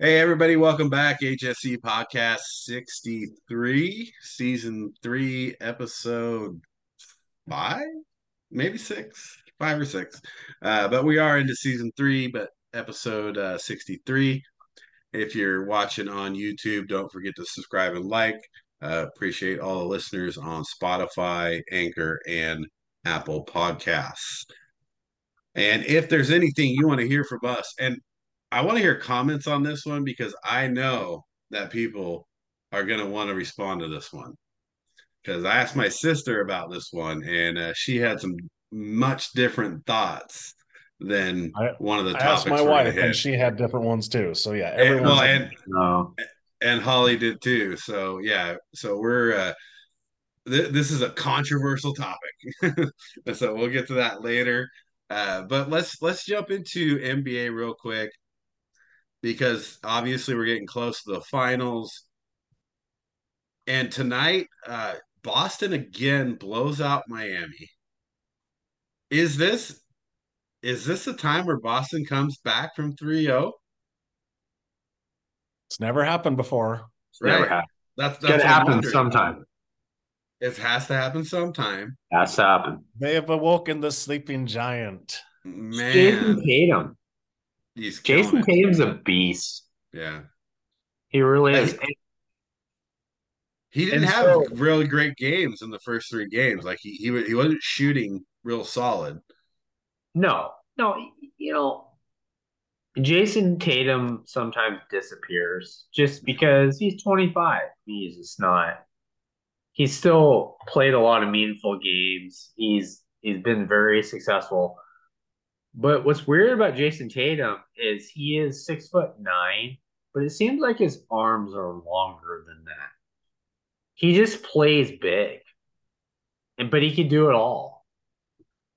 Hey, everybody, welcome back. HSC Podcast 63, Season 3, Episode 5, maybe 6, 5 or 6. Uh, but we are into Season 3, but Episode uh, 63. If you're watching on YouTube, don't forget to subscribe and like. Uh, appreciate all the listeners on Spotify, Anchor, and Apple Podcasts. And if there's anything you want to hear from us, and I want to hear comments on this one because I know that people are going to want to respond to this one. Because I asked my sister about this one, and uh, she had some much different thoughts than I, one of the I topics. asked my we're wife, and she had different ones too. So yeah, And, everyone's well, and No. and Holly did too. So yeah, so we're uh, th- this is a controversial topic, so we'll get to that later. Uh, but let's let's jump into NBA real quick because obviously we're getting close to the finals. And tonight, uh, Boston again blows out Miami. Is this is this a time where Boston comes back from 3-0? it's never happened before. It's never happened. That's It's that's gonna happen wondering. sometime. It has to happen sometime. Has to happen. They have awoken the sleeping giant. Jason Man, Tatum. He's Jason it. Tatum's a beast. Yeah. He really is. He didn't And have so- really great games in the first three games. Like he he, he wasn't shooting real solid. no, no, you know, Jason Tatum sometimes disappears just because he's 25. He's just not. He's still played a lot of meaningful games. He's he's been very successful. But what's weird about Jason Tatum is he is six foot nine, but it seems like his arms are longer than that. He just plays big, and but he can do it all.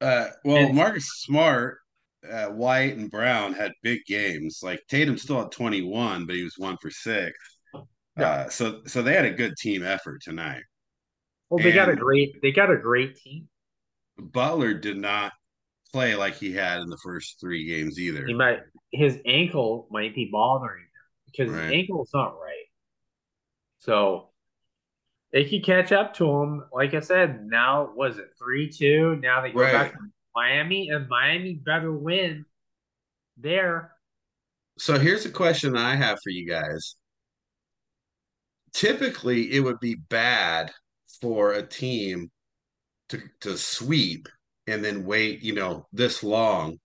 Uh, well, And- Marcus Smart, uh, White, and Brown had big games. Like Tatum still had 21, but he was one for six. Yeah. Uh, so so they had a good team effort tonight. Well, they got a great they got a great team. Butler did not play like he had in the first three games either. He might his ankle might be bothering him because Right. his ankle's not right. So they could catch up to him. Like I said, now was it three two? Now they go Right. back to Miami, and Miami better win there. So here's a question I have for you guys. Typically, it would be bad for a team to to sweep and then wait, you know, this long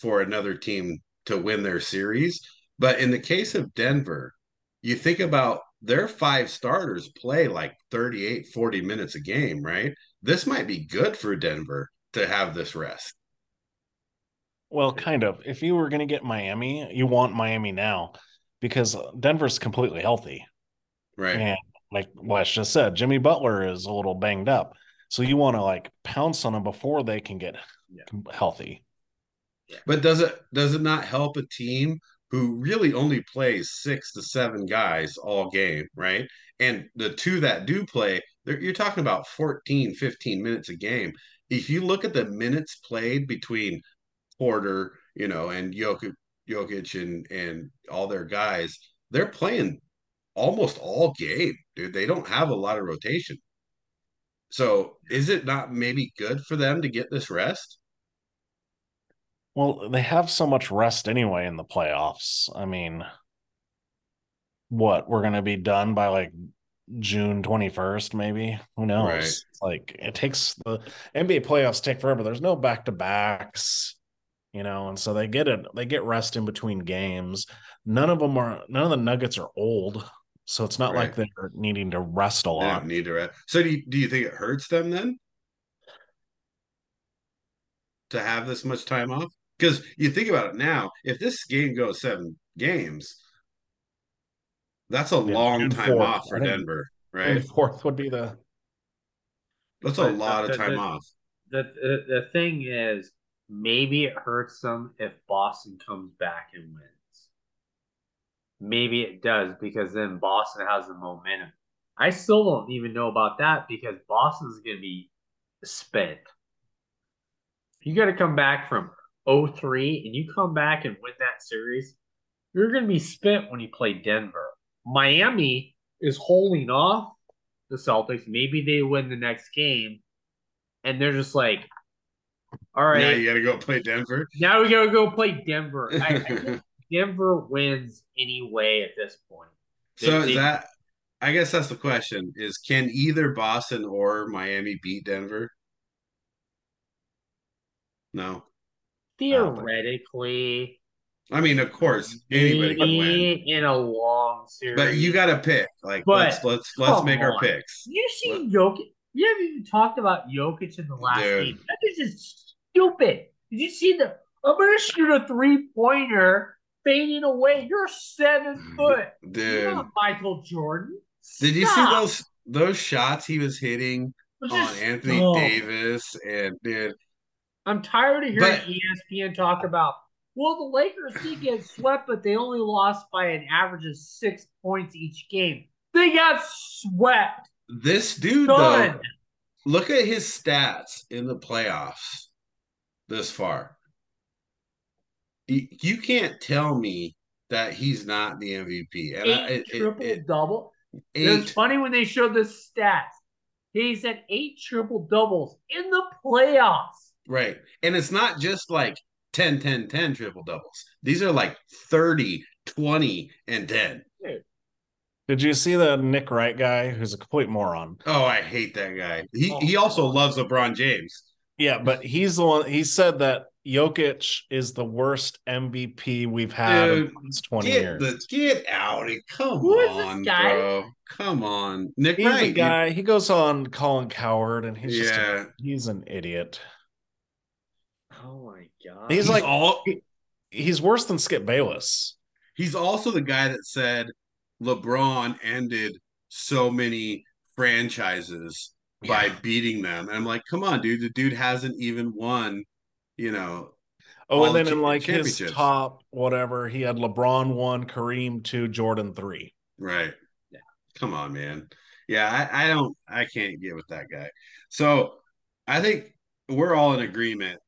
for another team to win their series. But in the case of Denver, you think about their five starters play like 38, 40 minutes a game, right? This might be good for Denver to have this rest. Well, kind of. If you were going to get Miami, you want Miami now because Denver's completely healthy. Right. And like Wes just said, Jimmy Butler is a little banged up. So you want to like pounce on them before they can get Yeah. healthy. But does it does it not help a team who really only plays six to seven guys all game, right? And the two that do play, you're talking about 14, 15 minutes a game. If you look at the minutes played between Porter, you know, and Jokic, Jokic and and all their guys, they're playing almost all game, dude. They don't have a lot of rotation. So is it not maybe good for them to get this rest? Well, they have so much rest anyway in the playoffs. I mean, what we're going to be done by like June 21st, maybe? Who knows? Right. Like it takes the NBA playoffs take forever. There's no back to backs, you know, and so they get it, they get rest in between games. None of them are, none of the Nuggets are old. So it's not like they're needing to rest a lot. don't need to rest. So do you, do you think it hurts them then to have this much time off? Because you think about it now, if this game goes seven games, that's a Yeah, long June time 4th. off for I think Denver, June right? fourth would be the That's a uh, lot the- of time the- off. The, the the thing is, maybe it hurts them if Boston comes back and wins. Maybe it does because then Boston has the momentum. I still don't even know about that because Boston's going to be spent. You got to come back from 0-3 and you come back and win that series. you're going to be spent when you play Denver. Miami is holding off the Celtics. Maybe they win the next game, and they're just like, all right, Now you got to go play Denver. now we gotta go play Denver. I, I Denver wins anyway at this point. so They- that? I guess that's the question: is can either Boston or Miami beat Denver? No. Theoretically, I mean, of course, anybody can win. in a long series. But you got to pick. Like, But, let's let's let's make our picks. you see Jokic. You haven't even talked about Jokic in the last Dude. game. That is just stupid. Did you see the? I'm gonna shoot a three pointer fading away. You're seven foot. Dude, Michael Jordan. did you see those those shots he was hitting It's on just Anthony dumb. Davis? And dude, I'm tired of hearing But- ESPN talk about, well, the Lakers did get swept, but they only lost by an average of six points each game. They got swept. this dude Done. though, look at his stats in the playoffs this far. You, you can't tell me that he's not the MVP. And I, Eight it, it- triple it- double. It was funny when they showed the stats. He's said eight triple doubles in the playoffs. right. And it's not just like 10, 10, 10 triple doubles. These are like 30, 20, and 10. Did you see the Nick Wright guy who's a complete moron? Oh, I hate that guy. He Oh. he also loves LeBron James. Yeah, but he's the one he said that Jokic is the worst MVP we've had in the last 20 Get years. the get out of Come Who is this on, guy? bro. Come on. Nick He's Wright. the guy. He goes on Colin Cowherd, and he's just a, he's an idiot. Oh my god. He's like- all He's worse than Skip Bayless. he's also the guy that said LeBron ended so many franchises by beating them. And I'm like, come on, dude. The dude hasn't even won, you know. Oh, and then the in like his top whatever, he had LeBron one, Kareem two, Jordan three. Right. Yeah. Come on, man. Yeah, I, I don't I can't get with that guy. So I think we're all in agreement.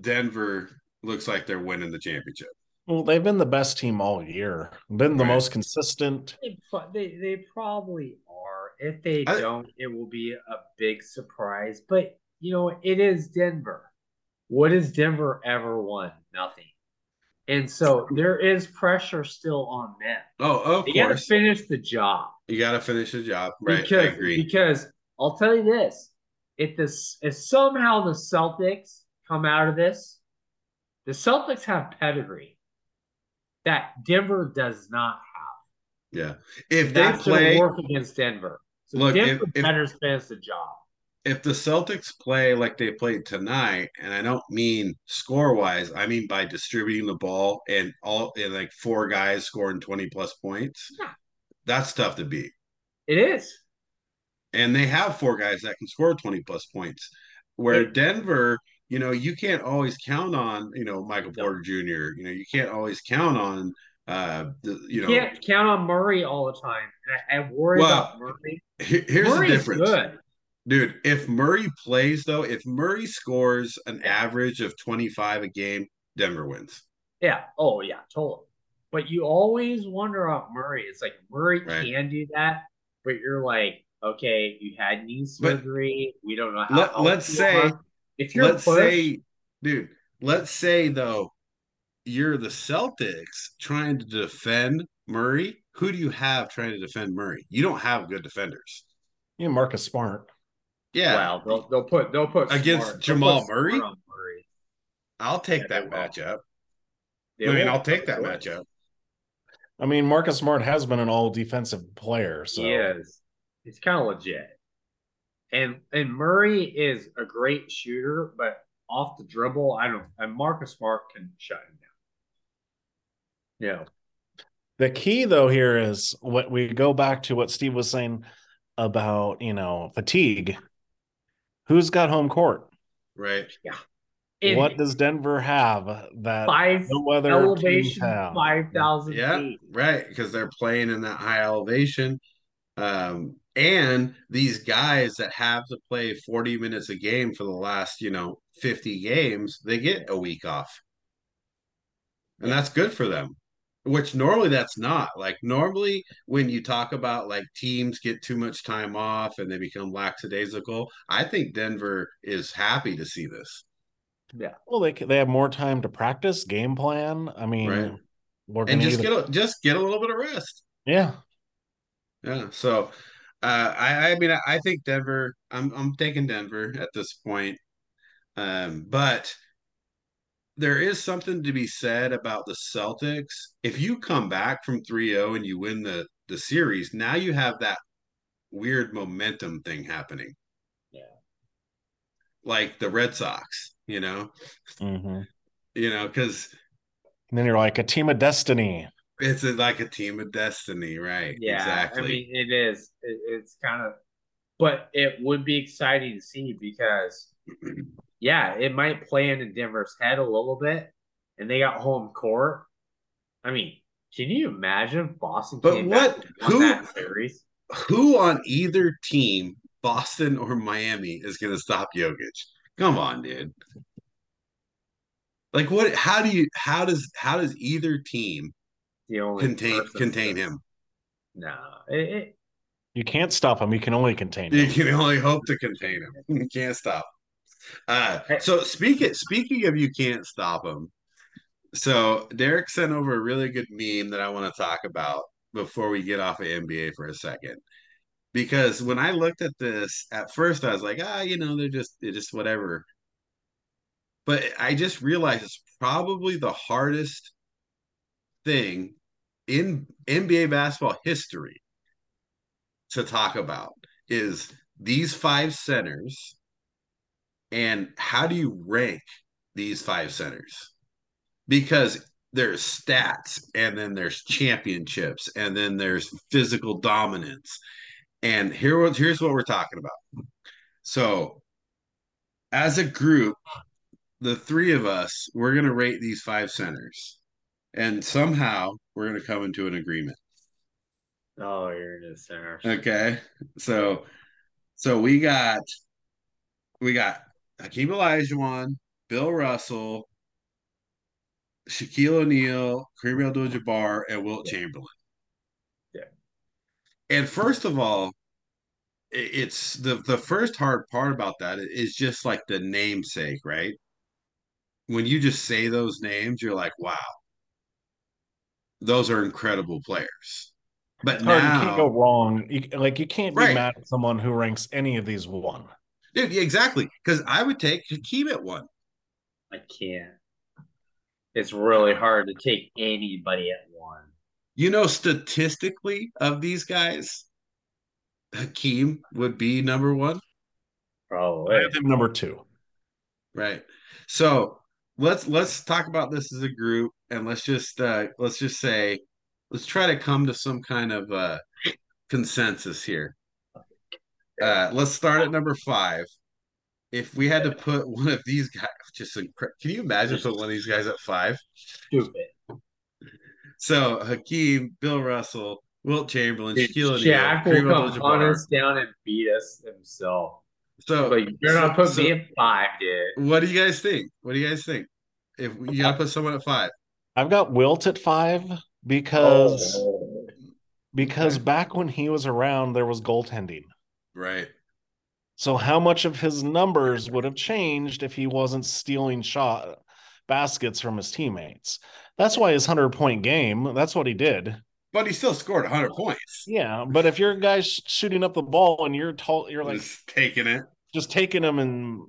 Denver looks like they're winning the championship. Well, they've been the best team all year. Been the Right. most consistent. They, they they probably are. If they I- don't, it will be a big surprise. But you know, it is Denver. What has Denver ever won? Nothing. And so there is pressure still on them. Oh, of They got to finish the job. You got to finish the job. Right. because I agree. because I'll tell you this: if this if somehow the Celtics come out of this, the Celtics have pedigree that Denver does not have. Yeah. If they That's play work against Denver. So Look, Denver if- if- better finish the job. If the Celtics play like they played tonight, and I don't mean score wise, I mean by distributing the ball and all and like four guys scoring 20 plus points, Yeah. that's tough to beat. It is. And they have four guys that can score 20 plus points. Where Yeah. Denver, you know, you can't always count on, you know, Michael. Porter Jr., you know, you can't always count on uh the you know Can't count on Murray all the time. I, I worry Well, about Murray. he- here's Murray's the difference. good. Dude, if Murray plays though, if Murray scores an average of 25 a game, Denver wins. Yeah. Oh yeah, totally. But you always wonder about Murray. It's like Murray Right. can do that, but you're like, okay, you had knee But- surgery. we don't know how. let, Let's say- are. if you're Let's pushed, say, dude, let's say though, you're the Celtics trying to defend Murray. Who do you have trying to defend Murray? You don't have good defenders. You know, Marcus Smart. Yeah. well, they'll, they'll put they'll put Against Smart- Jamal put Murray? Murray. I'll take Yeah, that they will. matchup. I mean. I'll take that They will. matchup. I mean, Marcus Smart has been an all defensive player. So He is. He's kind of legit. And and Murray is a great shooter, but off the dribble, I don't. And Marcus Smart can shut him down. Yeah. the key though here is what we go back to what Steve was saying about, you know, fatigue. Who's got home court? Right. In what does Denver have that five no other teams elevation, have? five thousand Yeah. feet. Right. Because they're playing in that high elevation. Um, and these guys that have to play 40 minutes a game for the last, you know, 50 games, they get a week off. And Yeah. that's good for them. Which normally that's not. Like normally when you talk about like teams get too much time off and they become lackadaisical, I think Denver is happy to see this. Yeah. Well, they they have more time to practice, game plan. I mean, Right. And just either- get a, just get a little bit of rest. yeah. Yeah. So uh I I mean I, I think Denver I'm I'm taking Denver at this point. Um but there is something to be said about the Celtics. If you come back from 3-0 and you win the the series, now you have that weird momentum thing happening. Yeah. Like the Red Sox, you know? hmm You know, cuz And then you're like a team of destiny. it's like a team of destiny, right? Yeah, exactly. I mean, it is. It, it's kind of, but it would be exciting to see because, yeah, it might play into Denver's head a little bit, and they got home court. I mean, can you imagine Boston But came what- back who- that series? Who on either team, Boston or Miami, is going to stop Jokic? Come on, dude. Like what? How do you? How does? How does either team The only contain contain him? No, it, it, You can't stop him. You can only contain You him. can only hope to contain him. You can't stop. Uh, so speaking speaking of you can't stop them. So Derek sent over a really good meme that I want to talk about before we get off of NBA for a second. Because when I looked at this at first, I was like, ah, you know, they're just they're just whatever. But I just realized it's probably the hardest thing in NBA basketball history to talk about is these five centers and how do you rank these five centers? Because there's stats and then there's championships and then there's physical dominance. And here was here's what we're talking about. So as a group, the three of us, we're gonna rate these five centers. And somehow we're gonna come into an agreement. oh, you're in the center. Okay. So so we got we got Hakeem Olajuwon, Bill Russell, Shaquille O'Neal, Kareem Abdul-Jabbar, and Wilt Chamberlain. Yeah. And first of all, it's the the first hard part about that is just like the namesake, right? When you just say those names, you're like, wow, those are incredible players. But It's now, You can't go wrong. You, like you can't be Right. mad at someone who ranks any of these one. Dude, yeah, exactly. Because I would take Hakeem at one. I can't. It's really hard to take anybody at one. You know, statistically, of these guys, Hakeem would be number one, I Probably. have him number two. right? So let's let's talk about this as a group, and let's just uh, let's just say, let's try to come to some kind of uh, consensus here. Uh, let's start at number five. If we had to put one of these guys, just incre- can you imagine put one of these guys at five? Stupid. So Hakeem, Bill Russell, Wilt Chamberlain, Dude, Shaquille O'Neal, Shaq will come hunt us down and beat us himself. So But you're not so- put so- me at five, dude. What do you guys think? What do you guys think? If you gotta put someone at five, I've got Wilt at five because Oh. because back when he was around, there was goaltending. Right? So how much of his numbers would have changed if he wasn't stealing shot baskets from his teammates? That's why his hundred point game. That's what he did. But he still scored 100 points. Yeah, but if your guy's shooting up the ball and you're tall, you're like Just taking it. just taking them and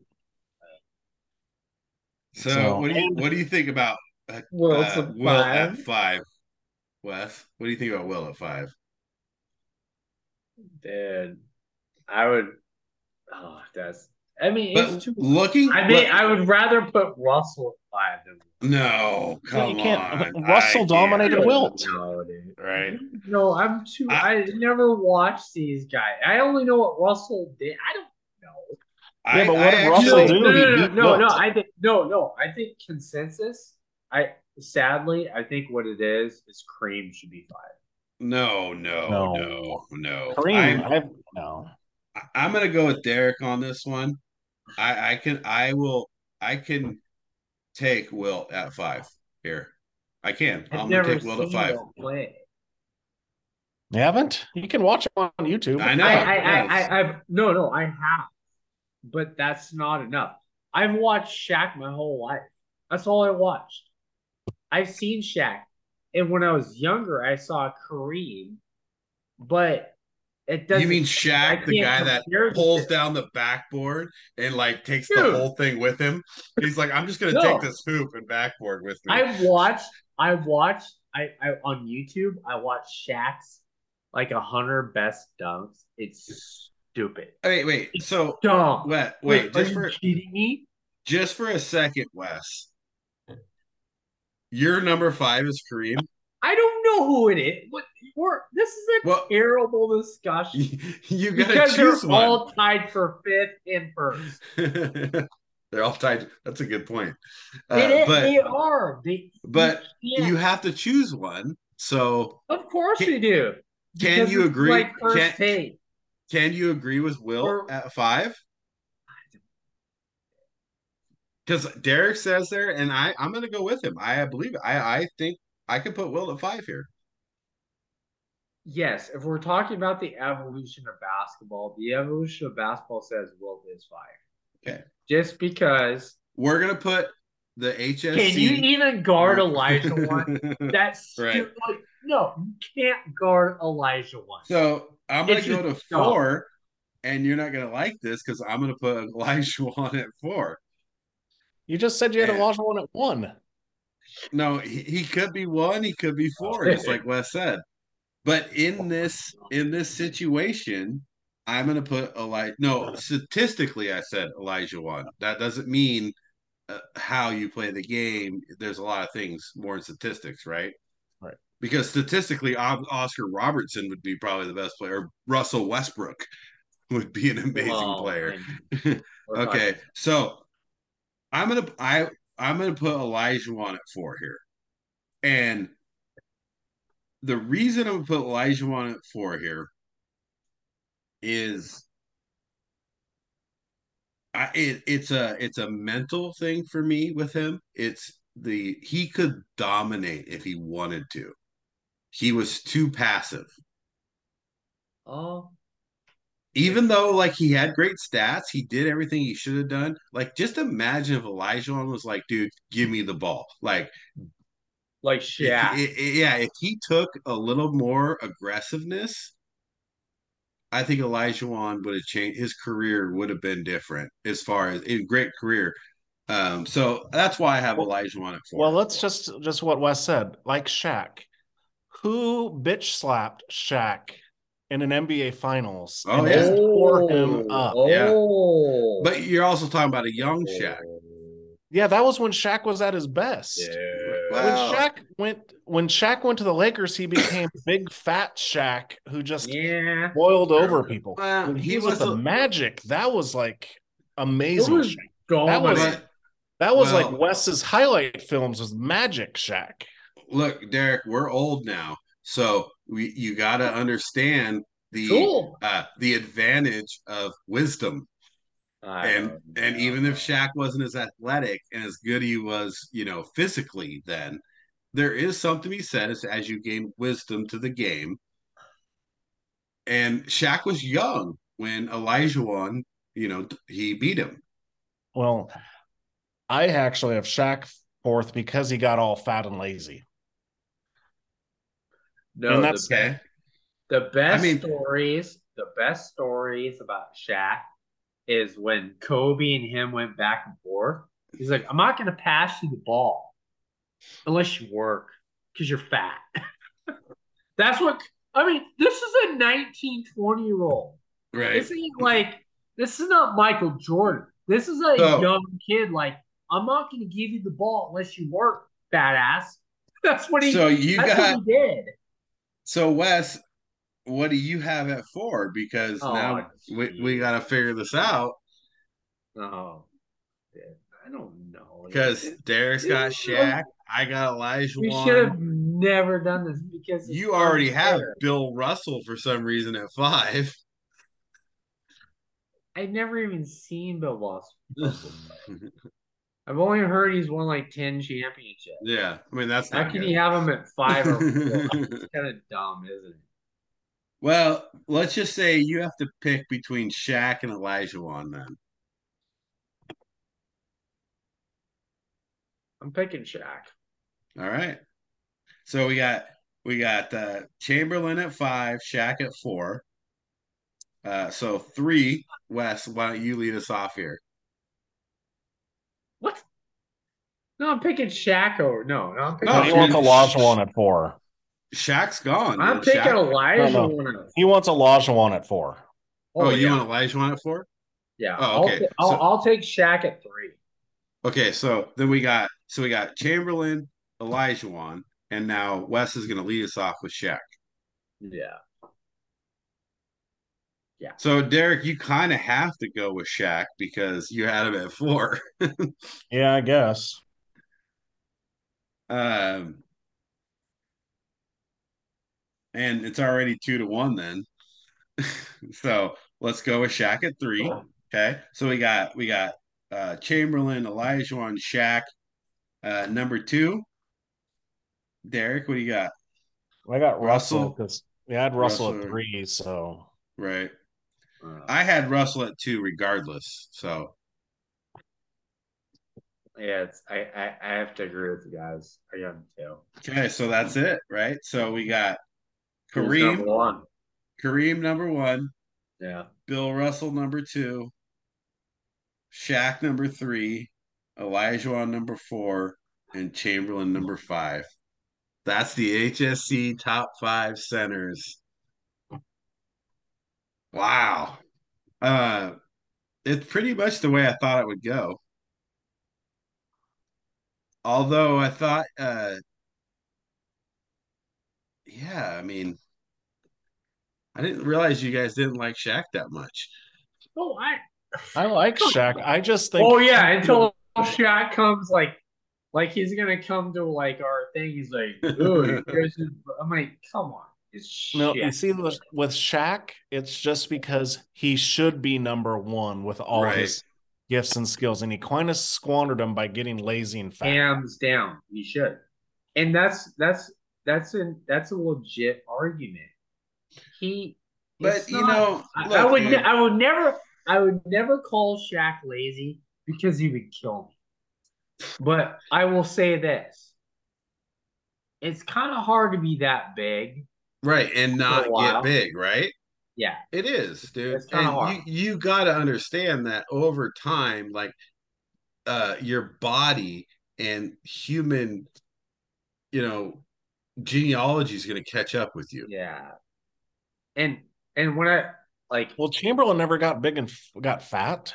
So, So- what do you what do you think about uh, Well, uh, a Will at five. five? Wes, what do you think about Will at five? Dude, I would. Oh, that's. I mean, But it's too. looking, I mean, look- I would rather put Russell at five than no, come you can't- on. Russell I dominated can't. Wilt. No, dude. right? No, I'm too. I- I, never watched these guys. I only know what Russell did. I don't know. Yeah, but what did actually- Russell no, do? no, no, no, no, no, I think no, no. I think consensus. I sadly, I think what it is is Kareem should be five. No, no, No. no, no. Kareem. I'm- I no. I- I'm gonna go with Derek on this one. I I can I will I can take Wilt at five here. I can. I've I'm never gonna take Will at seen five. Will. You haven't? You can watch it on YouTube. I know. I, I, yes. I, I, I've no, no, I have, but that's not enough. I've watched Shaq my whole life. That's all I watched. I've seen Shaq, and when I was younger, I saw Kareem, but it doesn't. You mean Shaq, the guy that pulls down the backboard and like takes the whole thing with him? He's like, I'm just gonna No. take this hoop and backboard with me. I watched. I watched. I, I on YouTube. I watched Shaq's like a hundred best dunks. It's stupid. wait, wait. So Dumb. wait, Wait, wait, just for kidding me? just for a second, Wes. Your number five is Kareem. I don't know who it is. What? We're, this is a Well- terrible discussion You, gotta because choose they're one. all tied for fifth and first. They're all tied. That's a good point. Uh, is- but they are. They. but you, you have to choose one. So Of course Can- we do. can you agree- Like can- take. can you agree with Will Or- at five? Because Derek says there, and I I'm gonna go with him. I believe it. I I think I could put Will at five here. Yes, if we're talking about the evolution of basketball, the evolution of basketball says Will is five. Okay. Just because. We're gonna put the HSC. Can you even guard Elijah one? That's Right. stupid. Like, no, you can't guard Olajuwon. So I'm gonna It's go to just dumb. four, and you're not gonna like this because I'm gonna put Olajuwon at four. You just said you had Yeah. to watch one at one. No, he, he could be one, he could be four, just like Wes said. But in this in this situation, I'm gonna put Elijah. No, statistically, I said Olajuwon. That doesn't mean uh, how you play the game. There's a lot of things more in statistics, right? Right. Because statistically, Os- Oscar Robertson would be probably the best player. Russell Westbrook would be an amazing player. Okay, so I'm gonna I I'm gonna put Olajuwon at four here, and the reason I'm gonna put Olajuwon at four here is I it, it's a it's a mental thing for me with him. It's the he could dominate if he wanted to. He was too passive. Oh, even though like he had great stats, he did everything he should have done. Like, just imagine if Elijah was like, "Dude, give me the ball." Like, like if Shaq. he- yeah, if he took a little more aggressiveness, I think Elijah would have changed. His career would have been different as far as a great career. Um, so that's why I have Olajuwon at four. Well, let's just just what Wes said. Like Shaq, who bitch slapped Shaq in an NBA Finals Oh, and yeah. just tore him oh. up? Oh. Yeah. Oh, but you're also talking about a young Shaq. Yeah, that was when Shaq was at his best. Yeah. When Wow. Shaq went when Shaq went to the Lakers, he became big fat Shaq who just Yeah. boiled over people. Well, When he he, was, was with the a- Magic, that was like amazing. Was That was- That was well- like Wes's highlight films was Magic Shaq. look, Derek, we're old now, so we you got to understand the Cool. uh, the advantage of wisdom. I and don't and even if Shaq wasn't as athletic and as good he was, you know, physically, then there is something to be said as, as you gain wisdom to the game. And Shaq was young when Olajuwon. You know, he beat him. Well, I actually have Shaq fourth because he got all fat and lazy. No, and the that's- Okay, The best I mean- stories, the best stories about Shaq is when Kobe and him went back and forth. He's like, I'm not going to pass you the ball unless you work because you're fat. That's what, I mean, this is a 19, 20 year old. right. This ain't like, this is not Michael Jordan. This is a So- young kid. Like, I'm not going to give you the ball unless you work, badass. That's what he, So you got what he did. So Wes. What do you have at four? Because Oh, now we, we got to figure this out. Oh, I don't know. Because Derek's got Shaq, I got Elijah. we should have never done this because You already have. Bill Russell for some reason at five. I've never even seen Bill Russell. I've only heard he's won like ten championships. Yeah, I mean that's How can good. you have him at five or four? It's kind of dumb, isn't it? well, let's just say you have to pick between Shaq and Olajuwon then. I'm picking Shaq. All right. So we got we got uh, Chamberlain at five, Shaq at four. Uh, so three, Wes. Why don't you lead us off here? What? No, I'm picking Shaq over. No, no, I'm picking. No, he you- wants Olajuwon at four. Shaq's gone. I'm dude. picking Shaq- Elijah. No, Warner. He wants Olajuwon at four. Oh, oh, you yeah. want Olajuwon at four? Yeah. Oh, okay. I'll, I'll, So- I'll take Shaq at three. Okay, so then we got so we got Chamberlain, Olajuwon, and now Wes is going to lead us off with Shaq. Yeah. So Derek, you kind of have to go with Shaq because you had him at four. Yeah, I guess. Um, and it's already two to one then. so let's go with Shaq at three. Okay. So we got we got uh Chamberlain, Olajuwon Shaq. Uh number two. Derek, what do you got? I got Russell. Russell because yeah, I had Russell, Russell. at three. So Right. Uh, I had Russell at two regardless. So yeah, it's, I, I I have to agree with you guys. I got him too. okay, so that's it, right? So we got Kareem, number one. Kareem number one, Yeah. Bill Russell number two, Shaq number three, Olajuwon number four, and Chamberlain number five. That's the HSC top five centers. Wow. Uh it's pretty much the way I thought it would go. Although I thought uh yeah, I mean I didn't realize you guys didn't like Shaq that much. Oh, I. I like Shaq. I just think. Oh yeah, until Shaq comes like, like he's gonna come to like our thing. He's like, "Ooh, you guys are-" I'm like, come on, it's No, shit. you see, with, with Shaq, it's just because he should be number one with all Right. his gifts and skills, and he kind of squandered them by getting lazy and fat. hands down, he should. And that's that's that's an that's a legit argument. He, But you not- know, I, I would man. I would never I would never call Shaq lazy because he would kill me. But I will say this: it's kind of hard to be that big. Right, and not For a while. get big, right? Yeah, It is, dude. It's and hard. you you got to understand that over time, like uh your body and human, you know, genealogy is going to catch up with you. yeah. And and when I like, Well, Chamberlain never got big and f- got fat,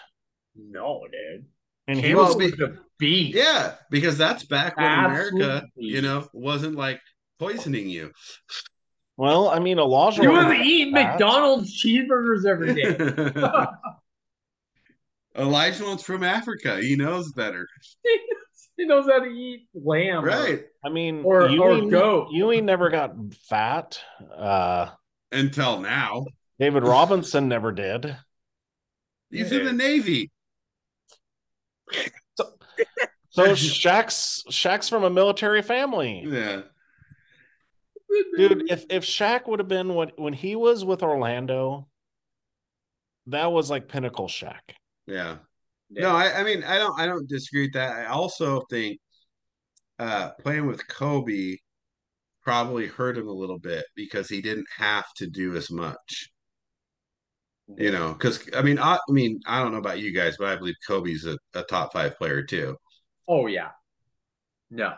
no, dude, and he was. be- a beast. Yeah, because that's back when Absolutely. America, you know, wasn't like poisoning you. Well, I mean, Elijah. You was wasn't. McDonald's cheeseburgers every day. Elijah one's from Africa. He knows better. he knows how to eat lamb. or- Right. I mean, Or- or Ewing, goat. Ewing never got fat. Uh, Until now. David Robinson never did. He's in the Navy. So, So Shaq's Shaq's from a military family. Yeah. Dude, if if Shaq would have been when when he was with Orlando, that was like pinnacle Shaq. Yeah. Yeah. No, I, I mean I don't I don't disagree with that. I also think uh playing with Kobe probably hurt him a little bit because he didn't have to do as much. You know, because I mean I, I mean I don't know about you guys, but I believe Kobe's a, a top five player too. Oh yeah. No.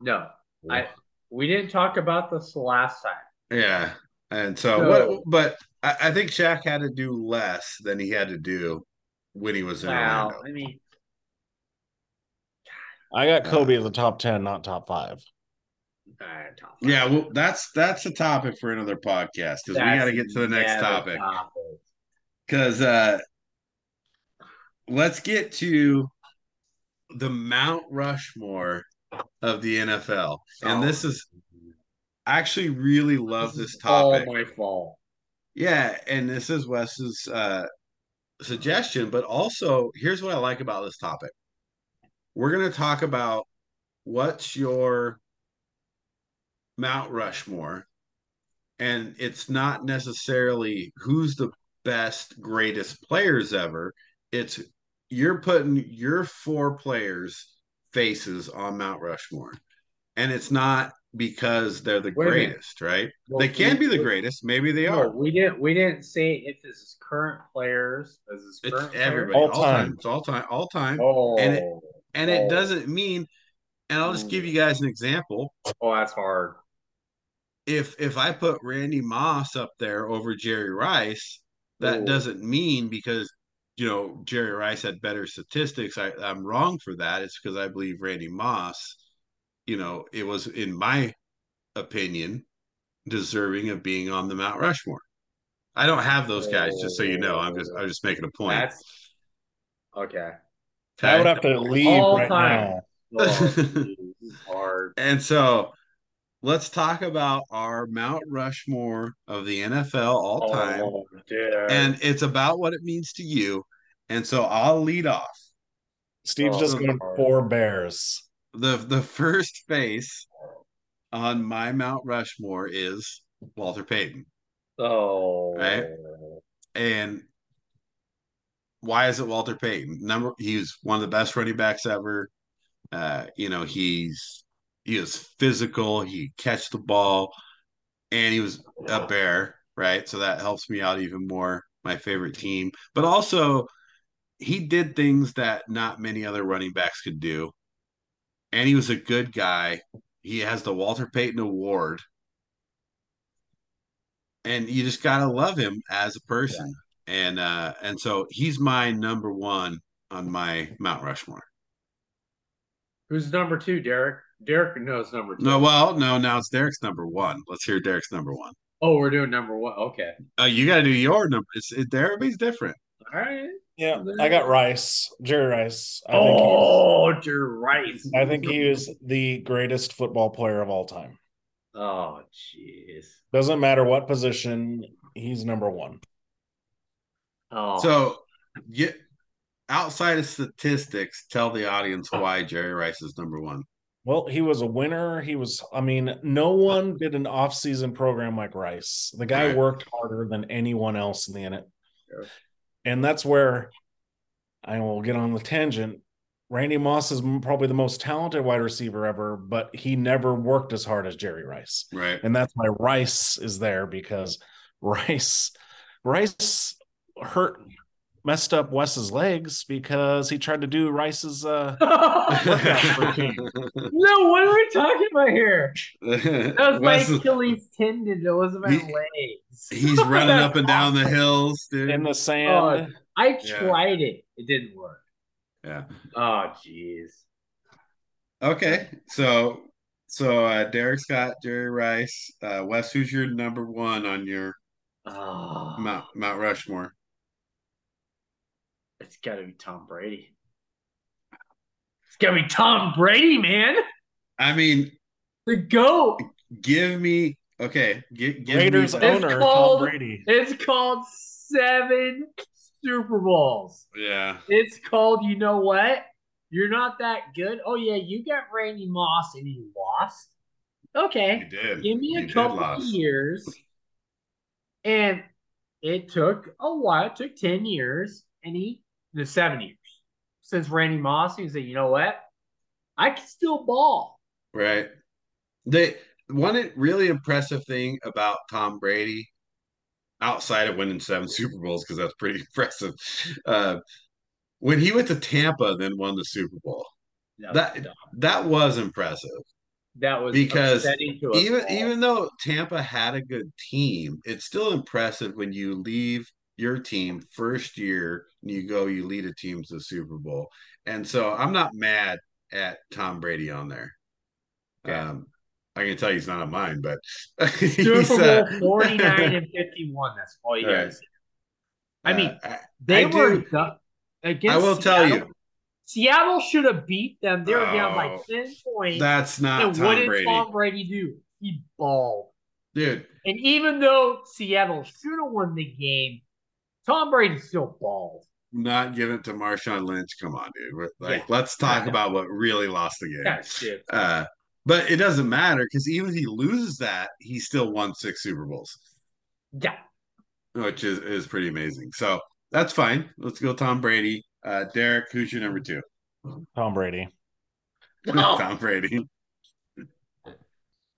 No. I we didn't talk about this last time. Yeah. And so No. what but I, I think Shaq had to do less than he had to do when he was in Wow. Orlando. I mean, I got Kobe as a top ten, not top five. uh, top Yeah, well that's that's a topic for another podcast because we gotta get to the next topic. topic. Because uh let's get to the Mount Rushmore of the NFL. And Oh. this is I actually really love This this is all topic. my fault. Yeah, and this is Wes's uh, suggestion, but also here's what I like about this topic. we're going to talk about what's your Mount Rushmore. And it's not necessarily who's the best, greatest players ever. It's you're putting your four players' faces on Mount Rushmore. And it's not because they're the Wait greatest, right? Well, they can we- be the greatest. Maybe they No, are. we didn't. We didn't say if this is current players. This is It's current everybody, All all, time. time. It's all time, all time. Oh, And it- and it oh. doesn't mean, and I'll just give you guys an example. Oh, that's hard. If if I put Randy Moss up there over Jerry Rice, that Ooh. doesn't mean because you know Jerry Rice had better statistics. I, I'm wrong for that. It's because I believe Randy Moss, you know, it was in my opinion deserving of being on the Mount Rushmore. I don't have those guys, just so you know. I'm just I'm just making a point. That's okay. I would have to leave All right time. now. Oh, geez, hard. And so let's talk about our Mount Rushmore of the NFL all time. Oh. And it's about what it means to you. And so I'll lead off. Steve's Oh, just going hard. four bears. The the first face on my Mount Rushmore is Walter Payton. oh, Right? And why is it Walter Payton? Number he was one of the best running backs ever. Uh, you know, he's he was physical, he could catch the ball, and he was a bear, right? So that helps me out even more. My favorite team. But also he did things that not many other running backs could do. And he was a good guy. He has the Walter Payton Award. And you just gotta love him as a person. And uh and so he's my number one on my Mount Rushmore. Who's number two, Derek? Derek knows number two. No, well, no, now it's Derek's number one. Let's hear Derek's number one. Oh, we're doing number one. Okay. Uh, you got to do your number. It's it, everybody's different. All right. Yeah, I got Rice, Jerry Rice. I think oh, you're right. he's, I think he is the greatest football player of all time. Oh, jeez. Doesn't matter what position, he's number one. Oh, So, get outside of statistics, tell the audience why Jerry Rice is number one. Well, he was a winner. He was, I mean, no one did an off-season program like Rice. The guy Right. worked harder than anyone else in the. Sure. And that's where I will get on the tangent. Randy Moss is probably the most talented wide receiver ever, but he never worked as hard as Jerry Rice. Right. And that's why Rice is there because Rice Rice hurt messed up Wes's legs because he tried to do Rice's uh no, what are we talking about here? That was my Wes is- Achilles tendon. That wasn't my He- legs. he's running up and down the hills, dude. in the sand. I Yeah. tried it. It didn't work. yeah. Oh, jeez. Okay. So, so uh, Derek Scott, Jerry Rice, uh, Wes. Who's your number one on your Oh, Mount Mount Rushmore? It's got to be Tom Brady. It's got to be Tom Brady, man. I mean, The GOAT. give me okay. Give, give Raiders me. Owner called- Tom Brady. It's called seven Super Bowls. Yeah. It's called, you know what? You're not that good. Oh, yeah, you got Randy Moss and you lost. Okay. You did. Give me a did couple of years. And it took a while. It took 10 years. And he, the seven years since Randy Moss, he said, you know what? I can still ball. Right. They one really impressive thing about Tom Brady, outside of winning seven Super Bowls, because that's pretty impressive. Uh, when he went to Tampa, then won the Super Bowl. That, That- dumb. That was impressive. that was because Even all. even though Tampa had a good team, it's still impressive when you leave your team first year you go, you lead a team to the Super Bowl. And so I'm not mad at Tom Brady on there. Okay. Um, I can tell you he's not on mine, but Super Bowl uh, 49 and 51. That's all you Right. guys. I mean, uh, They I were do- against I will tell you, Seattle should have beat them. They were down by Oh, 10 points. that's not and what did Brady, Tom Brady do? He balled. dude. And even though Seattle should have won the game, Tom Brady still balled. Not give it to Marshawn Lynch. Come on, dude. We're- Like, Yeah. let's talk Yeah. about what really lost the game. Yeah. Uh, but it doesn't matter because even if he loses that, he still won six Super Bowls, yeah. which is, is pretty amazing. So that's fine. Let's go, Tom Brady. Uh, Derek, who's your number two? Tom Brady. Tom Brady.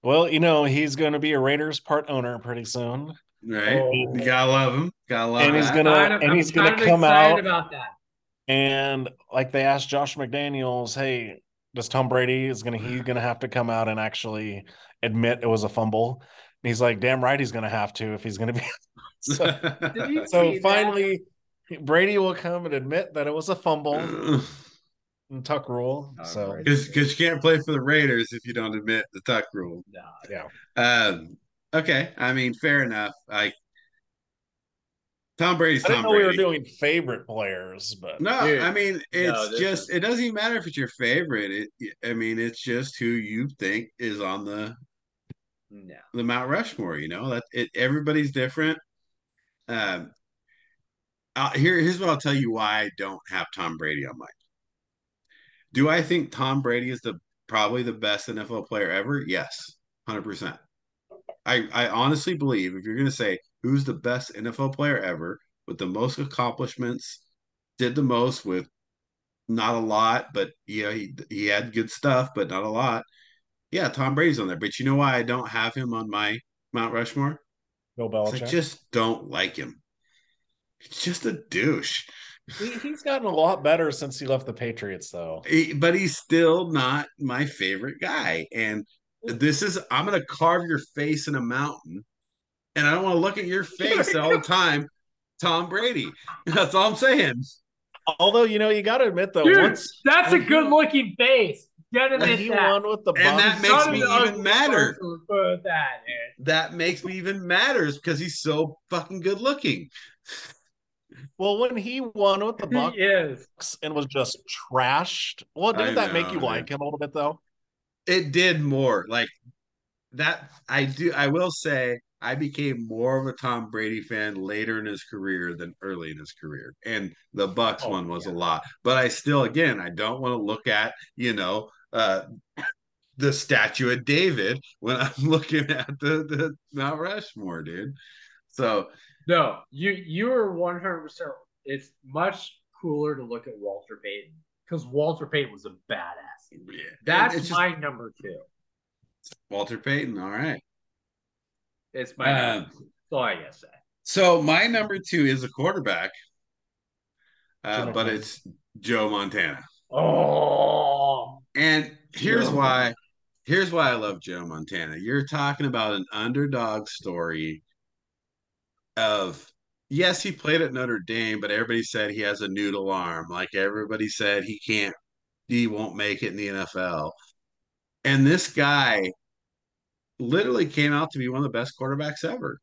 Well, you know, he's going to be a Raiders part owner pretty soon. Right? Oh. You gotta love him. Gotta love And he's that. gonna- Kind of- and I'm he's gonna come out- about that. And like they asked Josh McDaniels, hey, does Tom Brady is gonna he's gonna have to come out and actually admit it was a fumble? And he's like, damn right he's gonna have to if he's gonna be so, so see that? finally Brady will come and admit that it was a fumble and tuck rule. Tom So Because you can't play for the Raiders if you don't admit the tuck rule. No, yeah. Um, okay, I mean, fair enough. Like Tom Brady's I didn't Tom know we Brady. were doing favorite players, but no, Dude, I mean it's this just is- it doesn't even matter if it's your favorite. It, I mean, it's just who you think is on the no. the Mount Rushmore. You know that it. Everybody's different. Um, uh, here here's what I'll tell you why I don't have Tom Brady on mine. Do I think Tom Brady is the probably the best NFL player ever? Yes, hundred percent. I I honestly believe if you're gonna say who's the best NFL player ever with the most accomplishments, did the most with not a lot, but yeah, he he had good stuff, but not a lot. Yeah, Tom Brady's on there. But you know why I don't have him on my Mount Rushmore? Bill Belichick. I just don't like him. He's just a douche. he, he's gotten a lot better since he left the Patriots, though. He- but he's still not my favorite guy. And this is I'm gonna carve your face in a mountain, and I don't want to look at your face all the time. Tom Brady. That's all I'm saying. Although you know, you got to admit though, Dude, once that's a good looking face. Gotta when admit he that. won with the And that makes Son me even ugly madder. that. That makes me even matters because he's so fucking good looking. well, when he won with the He Bucs is. and was just trashed. Well, didn't that make you dude. like him a little bit though? It did more like that. I do. I will say I became more of a Tom Brady fan later in his career than early in his career, and the Bucs Oh, one was yeah. a lot. But I still, again, I don't want to look at you know uh, the statue of David when I'm looking at the the Mount Rushmore, dude. So No, you you are one hundred percent. It's much cooler to look at Walter Payton because Walter Payton was a badass. Yeah, That's it's just my number two. Walter Payton. All right. It's my. Um, number two. That's all I gotta say. So my number two is a quarterback, uh, but Montana. it's Joe Montana. Oh, And here's Joe. why. Here's why I love Joe Montana. You're talking about an underdog story of yes, he played at Notre Dame, but everybody said he has a noodle arm. Like everybody said he can't he won't make it in the NFL. And this guy literally came out to be one of the best quarterbacks ever.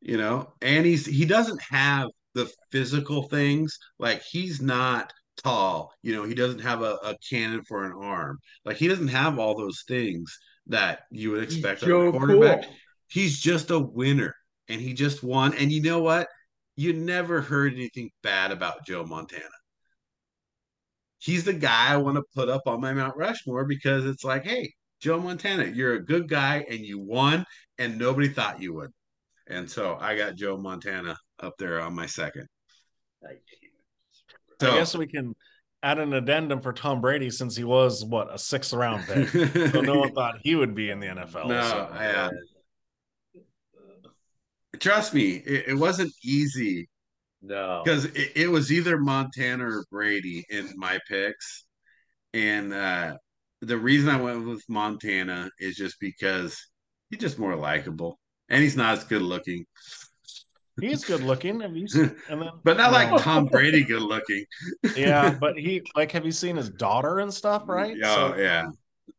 You know, and he's he doesn't have the physical things. Like he's not tall. You know, he doesn't have a, a cannon for an arm. Like he doesn't have all those things that you would expect of a quarterback. Cool. He's just a winner, and he just won. And you know what? You never heard anything bad about Joe Montana. He's the guy I want to put up on my Mount Rushmore because it's like, hey, Joe Montana, you're a good guy and you won, and nobody thought you would. And so I got Joe Montana up there on my second. So, I guess we can add an addendum for Tom Brady since he was what a sixth round pick. so no one thought he would be in the NFL. No, so. yeah. Trust me, it, it wasn't easy No, because it, it was either Montana or Brady in my picks, and uh, the reason I went with Montana is just because he's just more likable and he's not as good looking, He's good looking. Have you seen, and then, but not like no. Tom Brady good looking. yeah, but he like have you seen his daughter and stuff, right? Oh So- yeah,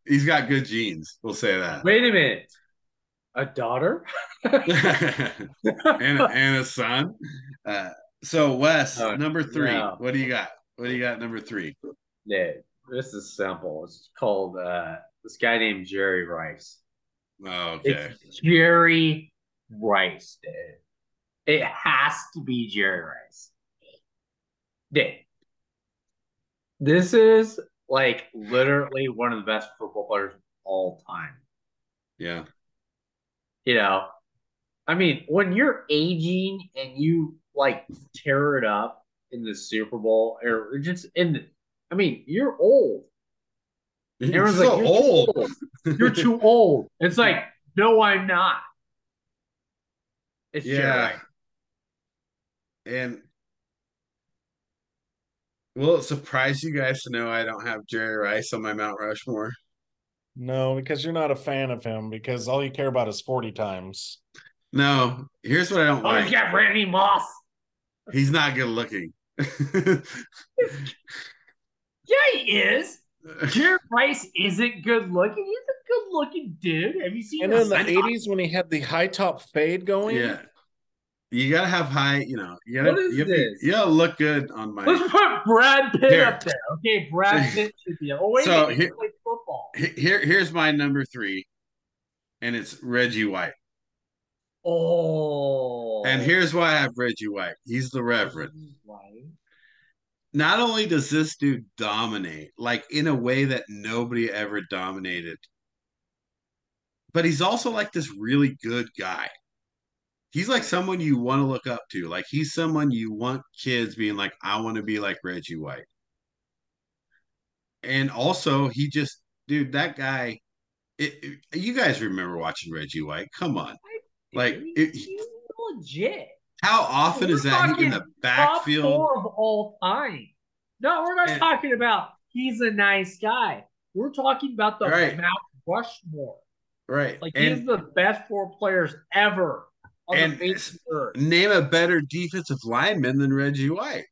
he's got good genes. We'll say that. wait a minute. A daughter? and and a son. Uh, so Wes, Oh, number three. no. What do you got? What do you got? Number three. Yeah, this is simple. It's called uh, this guy named Jerry Rice. Oh, okay. It's Jerry Rice, dude. It has to be Jerry Rice. Dave, this is like literally one of the best football players of all time. Yeah. You know, I mean, when you're aging and you like tear it up in the Super Bowl or just in the, I mean, you're old. You're Everyone's so like, you're old. Too old. You're too old. It's like, no, I'm not. It's Yeah. Jerry. And will it surprise you guys to know I don't have Jerry Rice on my Mount Rushmore? No, because you're not a fan of him because all you care about is 40 times. No, here's what I don't Oh, you got Randy Moss. He's not good looking. Yeah, he is. Jerry Rice isn't good looking. He's a good looking dude. Have you seen And him? in the 80s when he had the high top fade going, yeah. You gotta have high, you know, you gotta, What is you, have to- this? you gotta look good on my. Let's put Brad Pitt Here. up there. Okay, Brad Pitt should be. Oh wait, So he here- played football. Here, here's my number three, and it's Reggie White. Oh, And here's why I have Reggie White. He's the Reverend. Right. Not only does this dude dominate, like in a way that nobody ever dominated, but he's also like this really good guy. He's like someone you want to look up to. Like he's someone you want kids being like, I want to be like Reggie White. And also, he just, dude, that guy. It, it- you guys remember watching Reggie White? Come on. Like, Dude, it- he's legit. How often We're is that in talking the Top backfield? four of all time. No, we're not And- talking about he's a nice guy. We're talking about the Right. Mount Rushmore. Right. Like and he's the best four players ever on and the face of earth. name a better defensive lineman than Reggie White.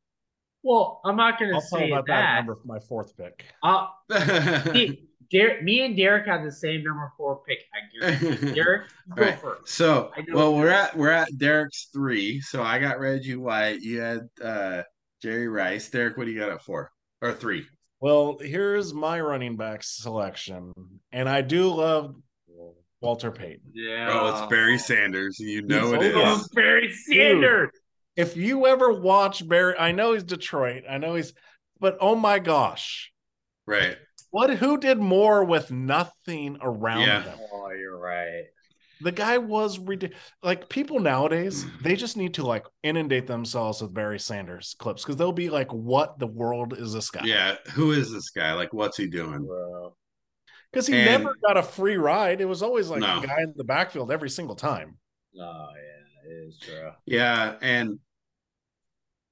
Well, I'm not going to I'll talk say about that that. number for my fourth pick. Uh, right. Me, Der- me and Derek had the same number four pick. I guarantee. Derek, go Right. first. So, well, we're Derek. at we're at Derek's three. So I got Reggie White. You had uh Jerry Rice. Derek, what do you got at four or three? Well, here's my running back selection. And I do love Walter Payton. Yeah. Oh, it's Barry Sanders. You know He's it old. is. Oh, Barry Sanders. If you ever watch Barry, I know he's Detroit. I know he's, but oh my gosh. Right. What who did more with nothing around Yeah. them? Oh, you're right. The guy was ridiculous. Like people nowadays, they just need to like inundate themselves with Barry Sanders clips because they'll be like, "What the world is this guy?" Yeah. Who is this guy? Like, what's he doing? Because he And- never got a free ride. It was always like No. a guy in the backfield every single time. Oh, yeah, it is true. Yeah, and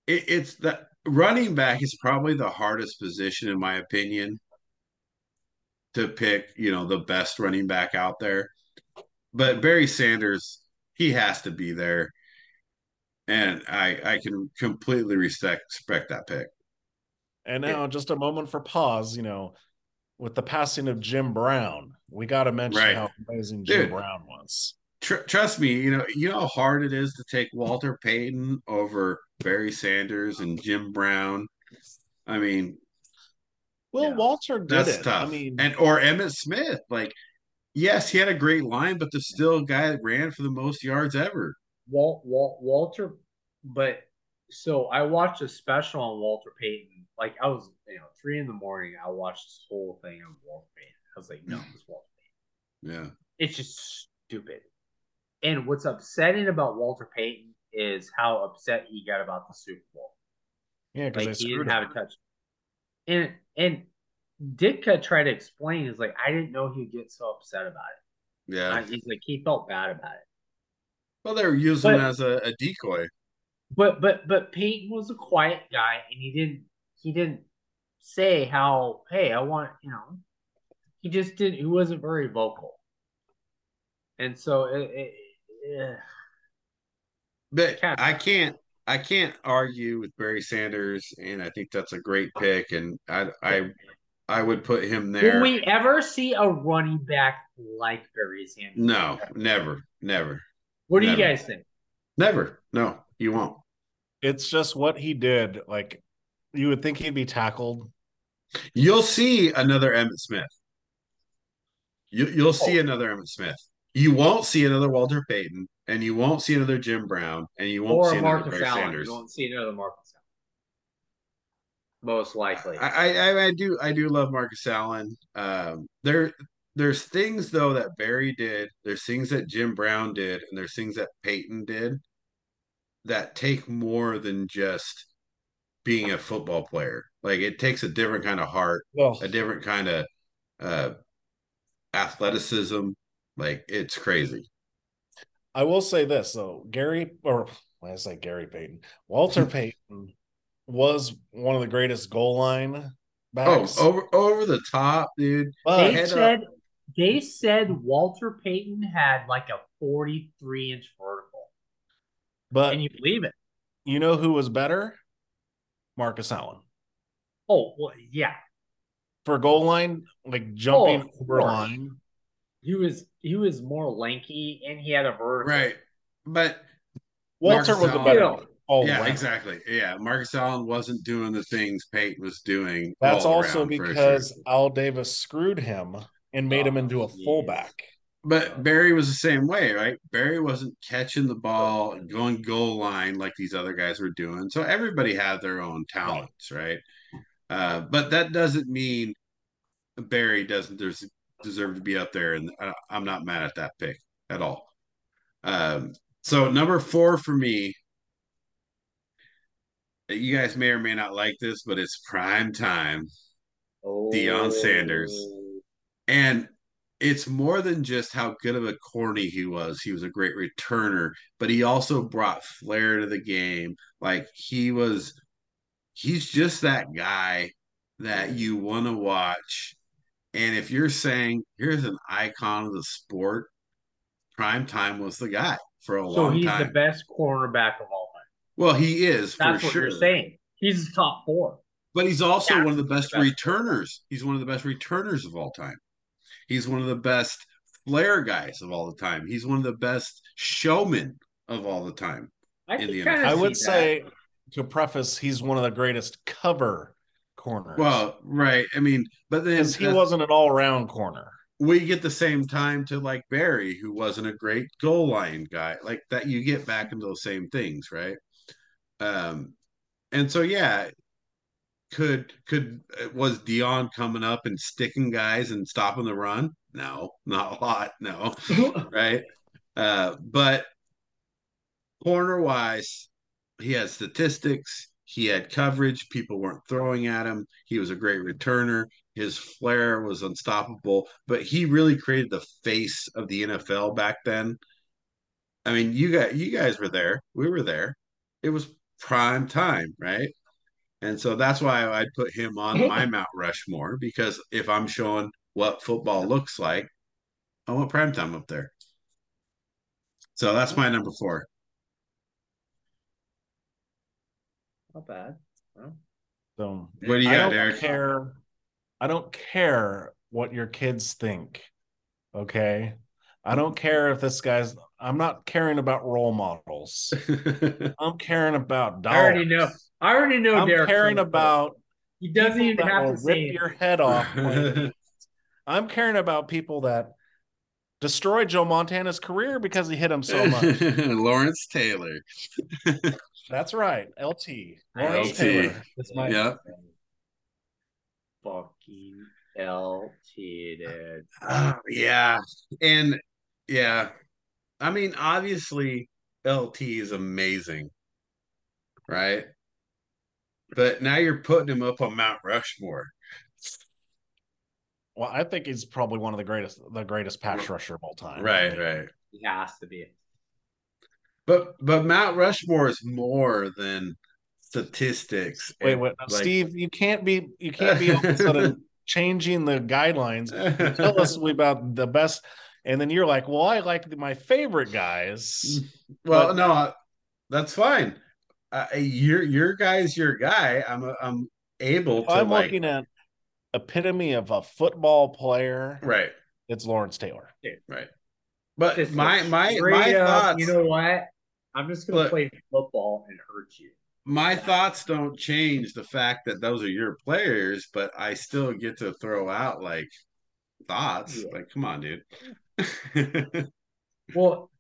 it, it's that running back is probably the hardest position in my opinion to pick. You know, the best running back out there. But Barry Sanders, he has to be there, and I I can completely respect respect that pick. And now, just a moment for pause. You know, with the passing of Jim Brown, we got to mention Right. how amazing Jim Dude. Brown was. Tr- trust me, you know you know how hard it is to take Walter Payton over Barry Sanders and Jim Brown. I mean, Well, Yeah. Walter did That's it. tough. I mean, and or Emmitt Smith, like yes, he had a great line, but there's still a guy that ran for the most yards ever. Walt, Walt, Walter, but so I watched a special on Walter Payton. Like I was, you know, three in the morning. I watched this whole thing on Walter Payton. I was like, no, it's Walter Payton. Yeah, It's just stupid. And what's upsetting about Walter Payton is how upset he got about the Super Bowl. yeah, because Like he screwed didn't him. have a touch. And and Ditka tried to explain is like I didn't know he'd get so upset about it. yeah. He's like he felt bad about it. Well, they were using him as a, a decoy. But but but Payton was a quiet guy, and he didn't he didn't say how hey I want you know he just didn't he wasn't very vocal, and so it, it, it, But Cat- I can't I can't argue with Barry Sanders, and I think that's a great pick, and I I I would put him there. will we ever see a running back like Barry Sanders? no, never, never, What do you guys think? never. No, you won't. It's just what he did. Like you would think he'd be tackled. You'll see another Emmitt Smith. You, you'll see Oh. another Emmitt Smith. You won't see another Walter Payton, and you won't see another Jim Brown, and you won't Or see a another Marcus Barry Allen? Sanders. You won't see another Marcus Allen. most likely. I, I I do I do love Marcus Allen. Um, there there's things though that Barry did. There's things that Jim Brown did, and there's things that Payton did that take more than just being a football player. Like it takes a different kind of heart, a different kind of uh, athleticism. Like it's crazy. I will say this though, Gary or when I say Gary Payton, Walter Payton was one of the greatest goal line backs. Oh, over over the top, dude. but they head up. said they said Walter Payton had like a 43 inch vertical, but and you believe it? you know who was better? Marcus Allen. Oh well, yeah. For goal line, like jumping Oh, over line. He was he was more lanky and he had a vertical. Right. But Walter Marcus was a Allen- better all yeah, around. exactly. Yeah, Marcus Allen wasn't doing the things Payton was doing. That's also because sure. Al Davis screwed him and made him Oh, into a jeez. fullback. But Barry was the same way, right? Barry wasn't catching the ball, going goal line like these other guys were doing. So everybody had their own talents, right? Uh, but that doesn't mean Barry doesn't des- deserve to be up there, and I, I'm not mad at that pick at all. Um, so number four for me, you guys may or may not like this, but it's prime time. Oh. Deion Sanders. And it's more than just how good of a corny he was. He was a great returner, but he also brought flair to the game. Like he was, he's just that guy that you want to watch. And if you're saying here's an icon of the sport, prime time was the guy for a So long he's the best cornerback of all time. Well, he is That's for what sure. you're saying. He's the top four. But he's also Yeah, one of the best the best. returners. He's one of the best returners of all time. He's one of the best flair guys of all the time. He's one of the best showmen of all the time. I In the kind I would see say to preface, he's one of the greatest cover corners. Well, right. I mean, but then he that's- wasn't an all-around corner. we get the same time to like Barry, who wasn't a great goal line guy. Like that, you get back into those same things, right? Um, and so yeah, could could was Deion coming up and sticking guys and stopping the run? No, not a lot. No, right? Uh, but corner wise, he had statistics, he had coverage, people weren't throwing at him, he was a great returner, his flair was unstoppable, but he really created the face of the NFL back then. I mean, you got you guys were there, we were there. It was prime time, right? And so that's why I'd put him on my Mount Rushmore because if I'm showing what football looks like, I want prime time up there. So that's my number four. Not bad. Well, So What do you I got, don't Derek? care. I don't care what your kids think. Okay. I don't care if this guy's I'm not caring about role models. I'm caring about dollars. I already know. I already know. I'm Derek caring about He doesn't even have to say rip your head off. I'm caring about people that destroyed Joe Montana's career because he hit him so much. Lawrence Taylor. That's right. LT. Lawrence LT. Taylor. That's my Yeah. Fucking LT, dude. Uh, yeah. And yeah. I mean, obviously, LT is amazing. Right? But now you're putting him up on Mount Rushmore. Well, I think he's probably one of the greatest, the greatest pass rusher of all time. Right, right. He has to be. But but Mount Rushmore is more than statistics. Wait, and, wait, like- Steve, you can't be, you can't be all of a sudden changing the guidelines. You tell us about the best, and then you're like, well, I like my favorite guys. Well, But- no, that's fine. Uh, your your guy's your guy. I'm I'm able to I'm like looking at epitome of a football player, right, it's Lawrence Taylor. right. But Just my my straight my up, thoughts, You know what? I'm just gonna play football and hurt you. my thoughts don't change the fact that those are your players, but I still get to throw out like thoughts. Yeah. Like, come on, dude. Well,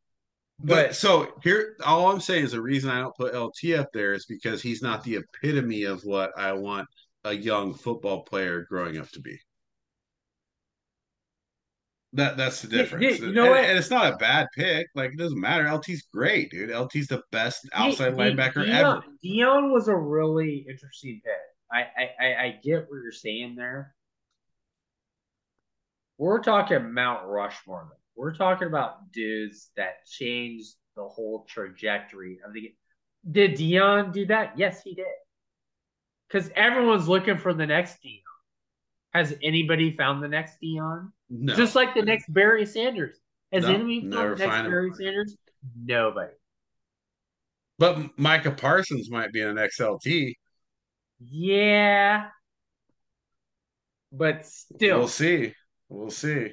But But- so here, all I'm saying is the reason I don't put LT up there is because he's not the epitome of what I want a young football player growing up to be. That that's the difference. yeah, you know and, what? and it's not a bad pick. Like it doesn't matter. LT's great, dude. LT's the best outside De- De- linebacker ever. Deion was a really interesting pick. I, I, I, I get what you're saying there. We're talking Mount Rushmore. though. We're talking about dudes that changed the whole trajectory of the game. Did Deion do that? Yes, he did. Because everyone's looking for the next Deion. Has anybody found the next Deion? No. Just like the next Barry Sanders. Has No, anybody found the next. Barry Sanders? Nobody. But Micah Parsons might be an XLT. Yeah. But still, We'll see. We'll see.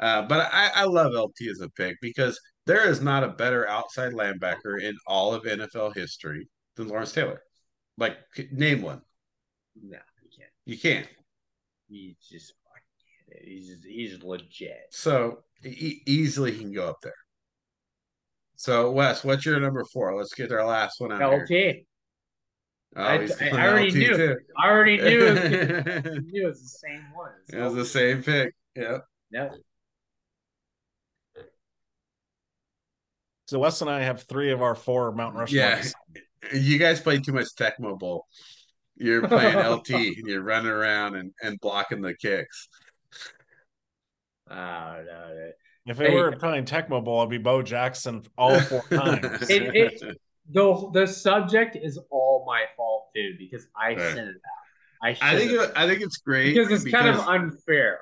Uh, but I, I love LT as a pick because there is not a better outside linebacker in all of NFL history than Lawrence Taylor. Like, name one. no, you can't. You can't. He's just fucking he's he's legit. So e- easily he can go up there. So Wes, what's your number four? Let's get our last one out LT. here. Oh, I- he's I already LT knew. too. I already knew it was, it knew it was the same one. It's was the same pick. Yeah. No. So Wes and I have three of our four Mountain Rushmore. Yeah. You guys play too much Tecmo Bowl. You're playing LT and you're running around and, and blocking the kicks. Oh, no, no. If it Hey. were playing Tecmo Bowl, I'd be Bo Jackson all four times. It- it- The the subject is all my fault too because I Right. sent it out. I, I think it, I think it's great because it's kind of unfair.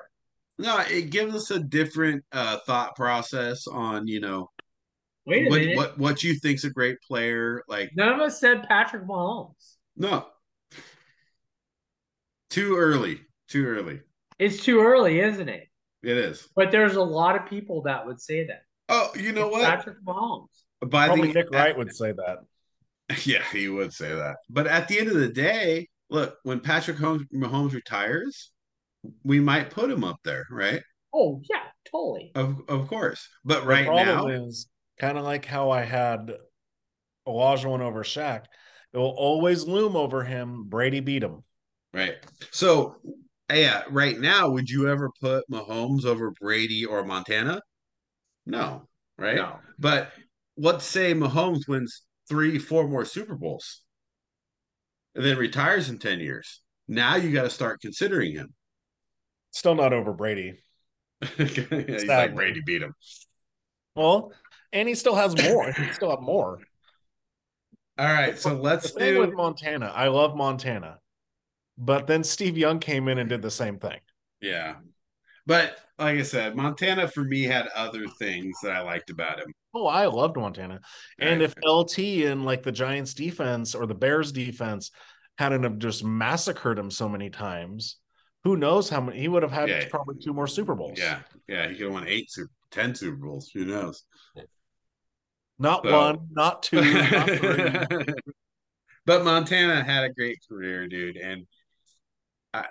no, it gives us a different uh, thought process on you know Wait a what, minute. what what you think's a great player. Like None of us said Patrick Mahomes. no, too early, too early. It's too early, isn't it? It is. But there's a lot of people that would say that. Oh, you know what? Patrick Mahomes. By Probably the Nick Wright would say that. Yeah, he would say that. But at the end of the day, look, when Patrick Holmes, Mahomes retires, we might put him up there, right? Oh yeah, totally. Of of course. But The right now, is kind of like how I had Olajuwon over Shaq. It will always loom over him. Brady beat him. Right. So, yeah, right now, would you ever put Mahomes over Brady or Montana? No, right? No. But let's say Mahomes wins three, four more Super Bowls and then retires in 10 years. Now you got to start considering him. Still not over Brady. He's like, Brady beat him. Well, and he still has more. He still have more. All right, so let's thing with do. Montana, I love Montana, but then Steve Young came in and did the same thing. Yeah. But like I said, Montana for me had other things that I liked about him. Oh, I loved Montana. And Right. if LT and like the Giants defense or the Bears defense hadn't have just massacred him so many times, who knows how many he would have had Yeah. probably two more Super Bowls. Yeah, yeah, he could have won eight, Super, ten Super Bowls. Who knows? Not So- one, not two, not three. but Montana had a great career, dude, and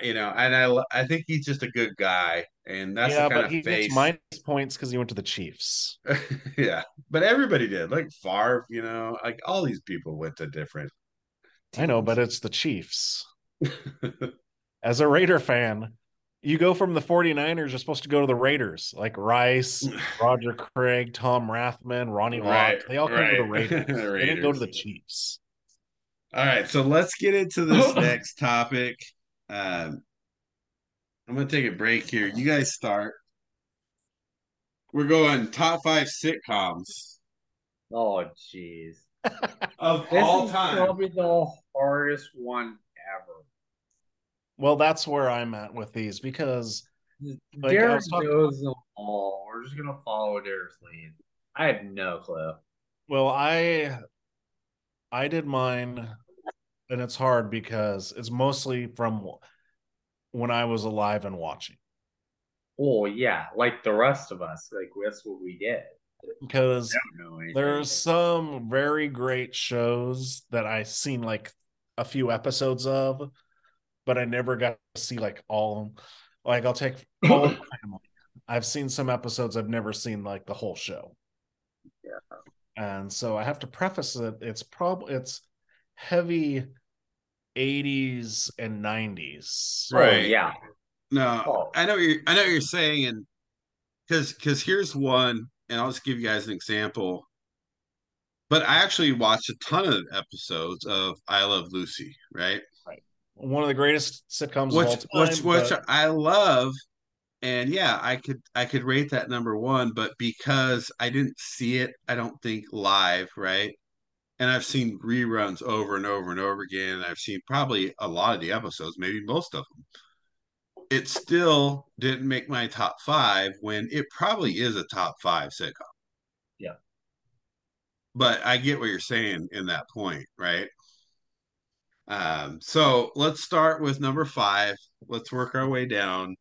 you know, and I, I think he's just a good guy, and that's yeah, the kind but of he face. gets minus points because he went to the Chiefs. yeah, but everybody did, like Favre, you know, like all these people went to different. I know, but it's the Chiefs. As a Raider fan, you go from the 49ers, you're supposed to go to the Raiders, like Rice, Roger Craig, Tom Rathman, Ronnie Right, They all come to the right. Raiders. They didn't go to the Chiefs. All right, so let's get into this next topic. Um, I'm gonna take a break here. You guys start. We're going top five sitcoms Oh jeez. of This all is time. probably the hardest one ever. Well, that's where I'm at with these because Like, Derek was talking- knows them all. We're just gonna follow Derek's lead. I have no clue. well, I I did mine and it's hard because it's mostly from when I was alive and watching. Oh yeah, like the rest of us. Like that's what we did. Because I don't know anything. There's some very great shows that I seen like a few episodes of, but I never got to see like all. Like I'll take all of family. I've seen some episodes I've never seen like the whole show. Yeah. And so I have to preface it. It's probably it's heavy 80s and 90s. Oh, Right. yeah. No, Oh. I know you're I know what you're saying, and because because here's one, and I'll just give you guys an example. But I actually watched a ton of episodes of I Love Lucy, right? One of the greatest sitcoms Which of all time. which which but- I love, and yeah, I could I could rate that number one, but because I didn't see it, I don't think live, right? And I've seen reruns over and over and over again. And I've seen probably a lot of the episodes, maybe most of them. It still didn't make my top five when it probably is a top five sitcom. Yeah. But I get what you're saying in that point, right? Um, so let's start with number five. Let's work our way down.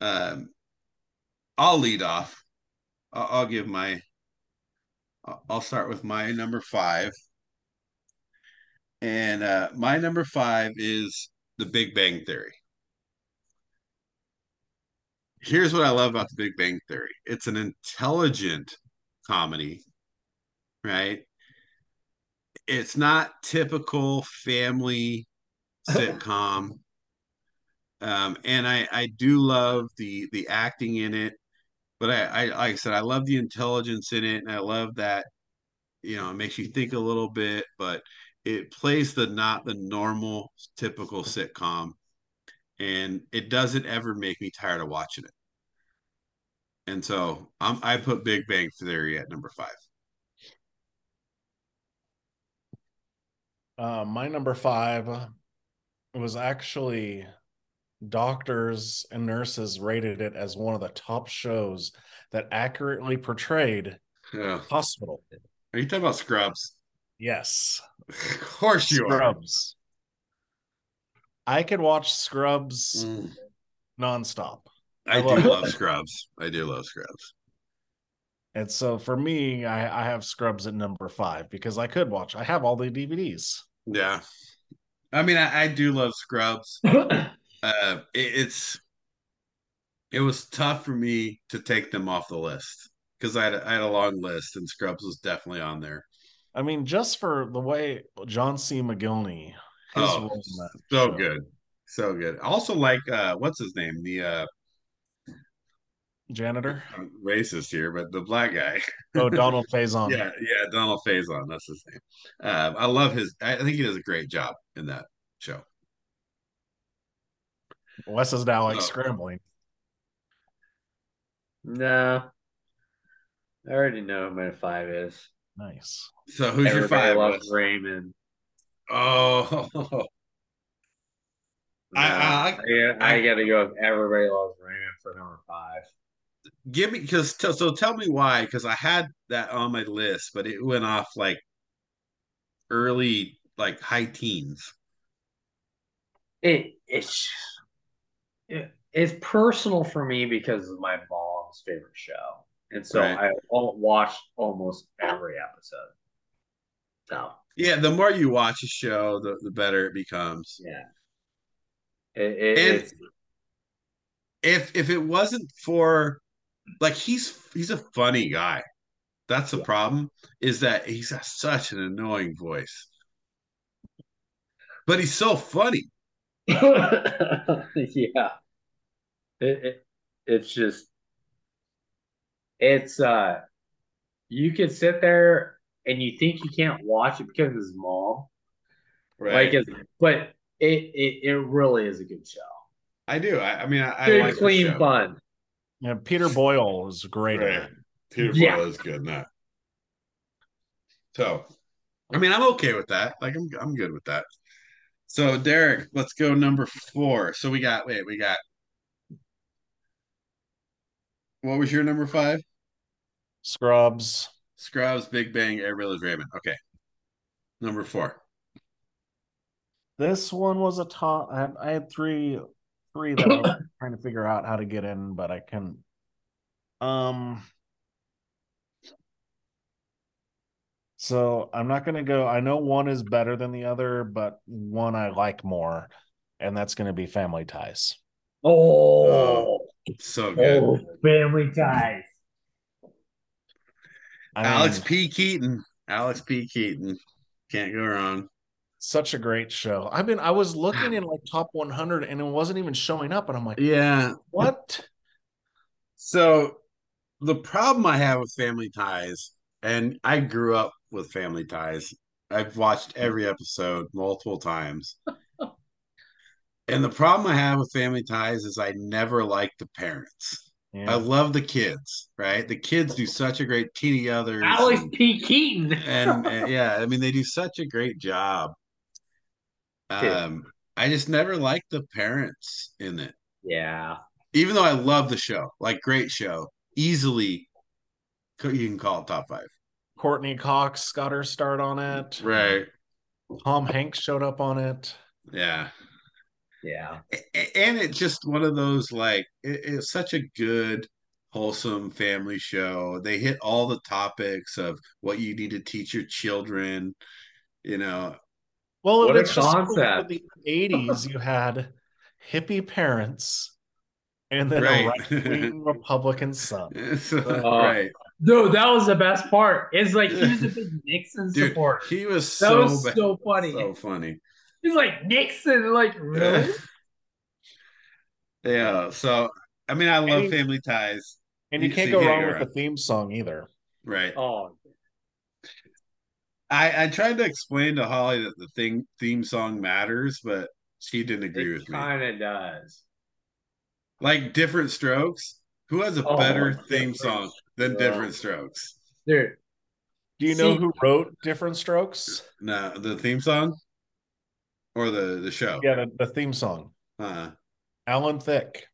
Um, I'll lead off. I'll, I'll give my. I'll- start with my number five, and uh, my number five is The Big Bang Theory. Here's what I love about The Big Bang Theory. It's an intelligent comedy, right? It's not typical family sitcom. Um, and I, I do love the the acting in it, but I, I like I said, I love the intelligence in it, and I love that, you know, it makes you think a little bit, but it plays the not the normal typical sitcom, and it doesn't ever make me tired of watching it. And so I'm, I put Big Bang Theory at number five. Uh, my number five was actually doctors and nurses rated it as one of the top shows that accurately portrayed Yeah. hospital. Are you talking about Scrubs? Yes, of course you are. Scrubs. I could watch Scrubs Mm. nonstop. I, I do love- love Scrubs. I do love Scrubs. And so for me, I, I have Scrubs at number five because I could watch. I have all the DVDs. Yeah. I mean, I, I do love Scrubs. Uh, it, it's it was tough for me to take them off the list because I had a, I had a long list and Scrubs was definitely on there. I mean, just for the way John C. McGinley, his Oh, role in that So show. good, so good. Also, like uh, what's his name? The uh, janitor. I'm racist here, but the black guy. Oh, Donald Faison. Yeah, yeah, Donald Faison. That's his name. Uh, I love his. I think he does a great job in that show. Wes is now like Oh. scrambling. no. I already know who my five is. Nice. So who's your Everybody five? loves Wes? Raymond. Oh, No, I- I- I, I, gotta go with everybody loves Raymond for number five. give me because so tell me why because I had that on my list, but it went off like early, like high teens. It it's it, it's personal for me because of my mom's favorite show, and so Right. I watch almost every episode. So Yeah, the more you watch a show, the, the better it becomes. yeah, it, it, And- it's If if it wasn't for like he's he's a funny guy. That's the problem, is that he's got such an annoying voice. But he's so funny. yeah. It, it it's just it's uh you can sit there and you think you can't watch it because it's his Right. Like it's but it, it it really is a good show. I do. I, I mean, I, I Good, like the clean show. fun. Yeah, Peter Boyle is great. Right. Peter Yeah. Boyle is good in that. So, I mean, I'm okay with that. Like, I'm I'm good with that. So, Derek, let's go number four. So we got wait, we got what was your number five? Scrubs. Scrubs, Big Bang, Everybody Loves Raymond. Okay, number four. This one was a top. I had, I had three, three that I was trying to figure out how to get in, but I couldn't. Um. So I'm not going to go. I know one is better than the other, but one I like more, and that's going to be Family Ties. Oh, So good. oh, family ties. I Alex mean, P. Keaton. Alex P. Keaton. Can't go wrong. Such a great show. I mean, I was looking in like top 100 and it wasn't even showing up. And I'm like, Yeah. what? So the problem I have with Family Ties, and I grew up with Family Ties. I've watched every episode multiple times. And the problem I have with Family Ties is I never liked the parents. I love the kids, right? The kids do such a great teeny others. Alex and- P. Keaton. and, and yeah, I mean they do such a great job. Um, I just never liked the parents in it, yeah. even though I love the show, like great show, easily. You can call it top five, Courteney Cox got her start on it. right? Tom Hanks showed up on it. Yeah, Yeah. And it's just one of those like it, it's such a good, wholesome family show. They hit all the topics of what you need to teach your children. You know, Well, What a it's just concept. in the 80s, you had hippie parents and then Right. a right wing Republican son. So, Uh, right? Dude, that was the best part. It's like he was a big Nixon Dude, supporter. he was That so was bad. so funny. So funny. He's like Nixon, like really? yeah. So I mean, I love And- Family Ties. And you You- can't go wrong can't with the theme song either. Right. oh, I I tried to explain to Holly that the thing theme song matters, but she didn't agree it with me. kind of does. Like different strokes. Who has a Oh, better theme song than Strokes. different strokes? Dude, Do you know See- who wrote Different Strokes? No, the theme song or the the show. Yeah, the, the theme song. Uh, Alan Thicke.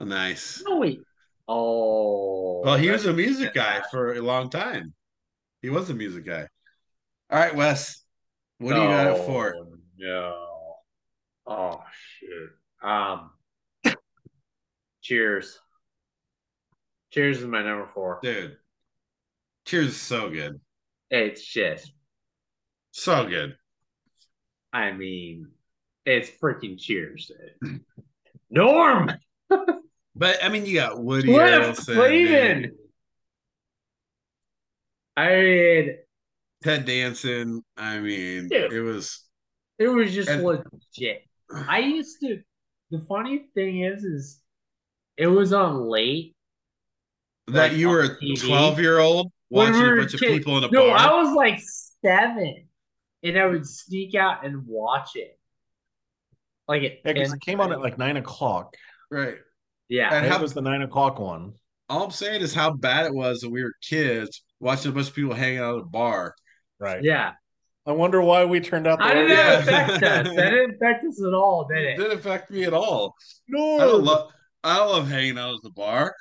nice. no wait. Oh, Well, he was a music guy for a long time. He was a music guy. All right, Wes. What do you got it for? No. Oh shit. Um. Cheers. Cheers is my number four. Dude. Cheers is so good. It's just, So good. I mean, it's freaking Cheers. Norm, But I mean you got Woody Cliff Clavin. I mean, Ted Danson. I mean, Dude. it was it was just And- legit. I used to. The funny thing is, is it was on late. that Like, you were a 12 year old watching we a bunch of people in a No, bar. I was like seven, and I would sneak out and watch it. Like it, Yeah, because it came on at like nine o'clock. right. yeah, And It how- was the nine o'clock one. All I'm saying is how bad it was when we were kids watching a bunch of people hanging out at a bar. Right. yeah. I wonder why we turned out the How way did we that Yeah. did. affect us? That didn't affect us at all, did It it? didn't affect me at all. No. I don't love I love hanging out at the bar.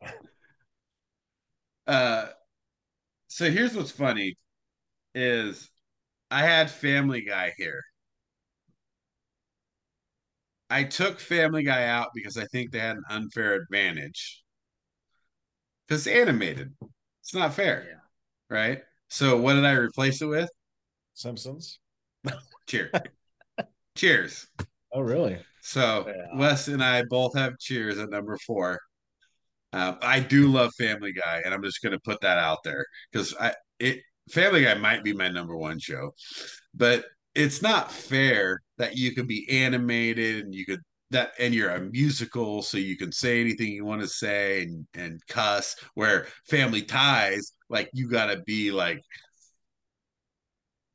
uh so here's what's funny is I had Family Guy here. I took Family Guy out because I think they had an unfair advantage. Because it's animated. It's not fair. Yeah. Right? So what did I replace it with? Simpsons. Cheers. Cheers. Oh, really? So Yeah. Wes and I both have Cheers at number four. Um, I do love Family Guy, and I'm just going to put that out there because I it Family Guy might be my number one show, but it's not fair that you can be animated and you could that and you're a musical, so you can say anything you want to say and and cuss. Where Family Ties, like you got to be like.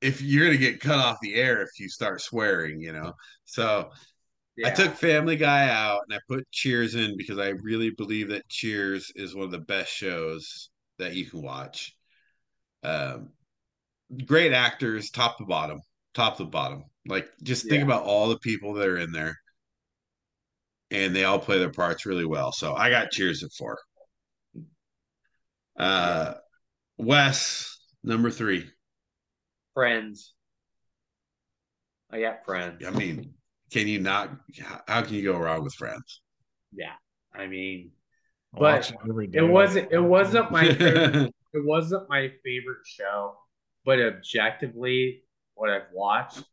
If you're gonna get cut off the air if you start swearing, you know. So I took Family Guy out and I put Cheers in because I really believe that Cheers is one of the best shows that you can watch. Um, great actors, top to bottom, top to bottom. Like just think about all the people that are in there, and they all play their parts really well. So I got Cheers at four. Uh, Wes number three. friends. I got friends. I mean, can you not? How can you go wrong with Friends? Yeah. I mean, I But it it wasn't. It wasn't my. favorite, it wasn't my favorite show, but objectively, what I've watched,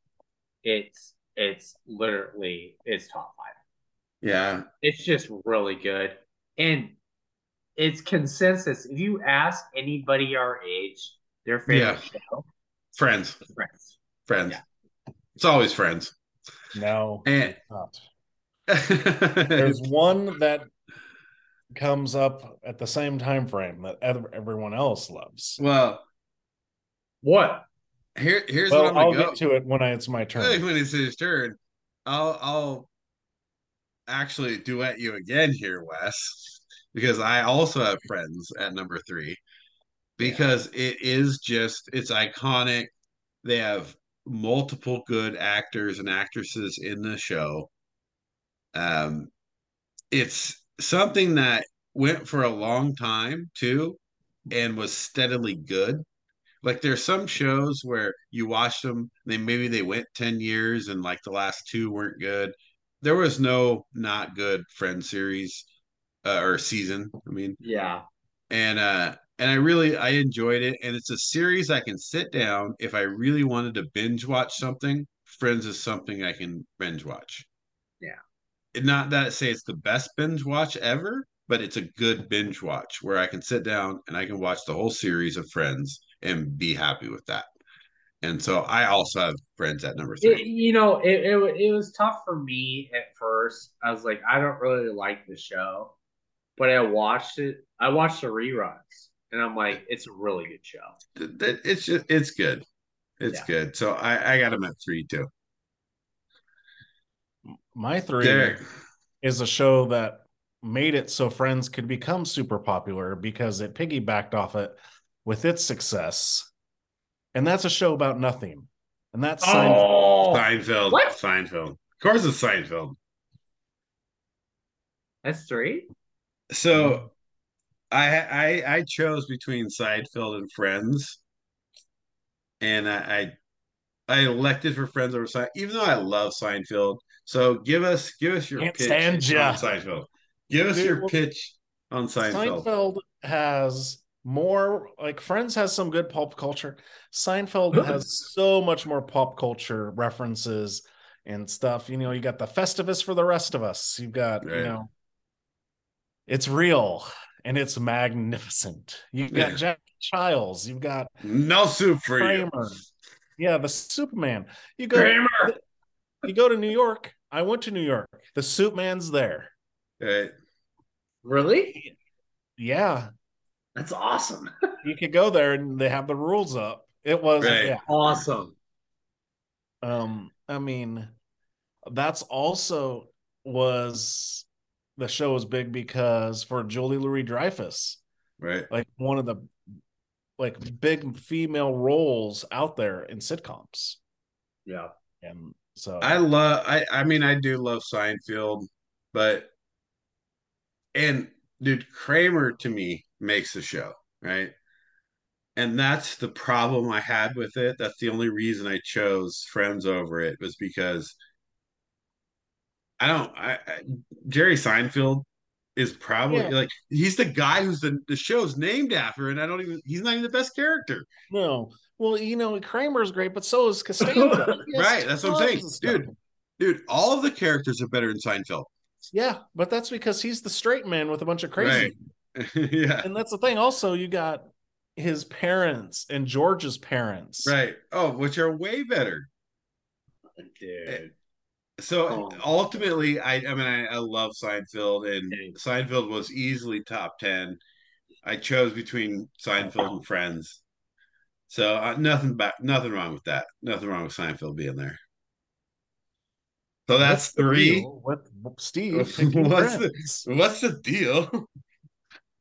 it's it's literally it's top five. yeah, It's just really good, and it's consensus. If you ask anybody our age, their favorite show, Friends, Friends. Friends. Yeah. It's always Friends. No, And not. There's one that comes up at the same time frame that ev- everyone else loves. well, What? here here's what Well, I'm I'll gonna go. get to it when I, it's my turn. when it's his turn, I'll I'll actually duet you again here, Wes, because I also have friends at number three. Because it is just it's iconic. They have multiple good actors and actresses in the show. Um, it's something that went for a long time too, and was steadily good. Like there's some shows where you watch them, they maybe they went 10 years and like the last two weren't good. There was no not good friend series uh, or season, I mean. Yeah. And uh and I really I enjoyed it and it's a series I can sit down if I really wanted to binge watch something. Friends is something I can binge watch. Not that I say it's the best binge watch ever, but it's a good binge watch where I can sit down and I can watch the whole series of Friends and be happy with that. And so I also have Friends at number It, three. you know, it, it it was tough for me at first. I was like, I don't really like the show, but I watched it. I watched the reruns, and I'm like, it's a really good show. It's just it's good. It's Yeah. good. So I, I got him at three too. My three Derek. is a show that made it so Friends could become super popular because it piggybacked off it with its success. And that's a show about nothing. And that's oh. Seinfeld. Oh, Seinfeld. What? Seinfeld. Of course it's Seinfeld. that's three. So I I I chose between Seinfeld and Friends. And I I, I elected for Friends over Seinfeld, even though I love Seinfeld. So give us give us your Can't pitch stand ya. on Seinfeld. Give us Dude, your well, pitch on Seinfeld. Seinfeld has more like Friends has some good pop culture. Seinfeld has so much more pop culture references and stuff. You know, you got the Festivus for the rest of us. You've got, you know, it's real and it's magnificent. You've got Yeah. Jack Childs. You've got No soup for you. Yeah, the Superman. You go Kramer. You go to New York. I went to New York. The Soup Man's there. Right. Really? Yeah. That's awesome. You could go there and they have the rules up. It was Right. yeah. Awesome. Um, I mean, that's also was the show was big because for Julia Louis-Dreyfus, Right. like one of the like big female roles out there in sitcoms. Yeah. And so I love I I mean I do love Seinfeld, but and dude Kramer to me makes the show, right? And that's the problem I had with it. That's the only reason I chose Friends over it was because I don't I, I Jerry Seinfeld is probably Yeah. like he's the guy who's the the show's named after and I don't even he's not even the best character. no. Well, you know, Kramer's great, but so is Costanza. Right, that's what I'm saying. Dude, dude, all of the characters are better in Seinfeld. Yeah, but that's because he's the straight man with a bunch of crazy. Right. yeah. And that's the thing. Also, you got his parents and George's parents. Right. Oh, which are way better. Dude. Eh, so Oh. ultimately, I I mean I, I love Seinfeld, and Yeah. Seinfeld was easily top ten. I chose between Seinfeld and Friends. So uh, nothing back, nothing wrong with that. Nothing wrong with Seinfeld being there. So that's What's three. deal with Steve. What's the- What's the deal?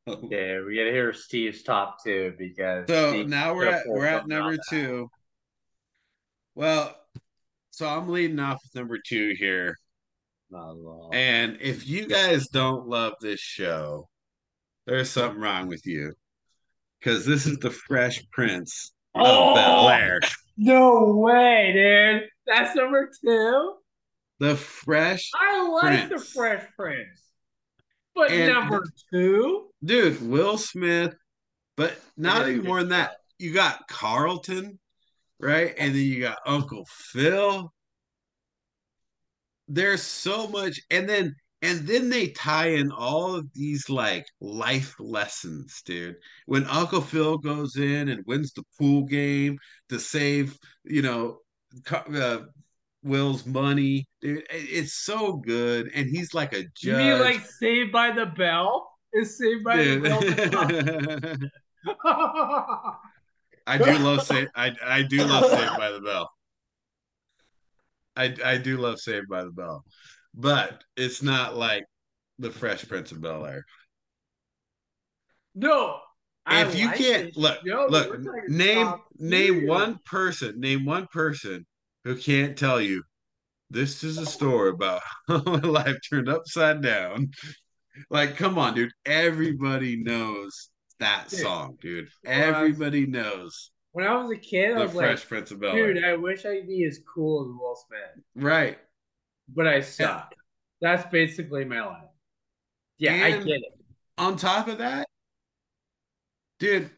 Yeah, we gotta hear Steve's top two because So Steve now we're at we're at number of that. two. Well, so I'm leading off with number two here. And if you guys don't love this show, there's something wrong with you. Because this is the Fresh Prince of Oh! Bel Air. no way, dude. That's number two. The Fresh I like Prince. the Fresh Prince, but And- number two. dude, Will Smith, but not even more than that. You got Carlton, right? And then you got Uncle Phil. There's so much, and then and then they tie in all of these like life lessons, dude. When Uncle Phil goes in and wins the pool game to save, you know, uh, Will's money. Dude, it's so good. And he's like a judge. You mean like Saved by the Bell? Is Saved by the Bell? I do love Saved. I I do love Saved by the Bell. I I do love Saved by the Bell, but it's not like the Fresh Prince of Bel Air. no. I If you like can't look, show, look, name name one person, name one person who can't tell you this is a story about how my life turned upside down. Like, come on, dude. Everybody knows that Dude. song, dude. I was- Everybody knows When I was a kid, I the was Fresh like, Prince of Bel Air. dude, I wish I'd be as cool as Will Smith, Right. But I suck. That's basically my life. Yeah, I get it. On top of that, dude,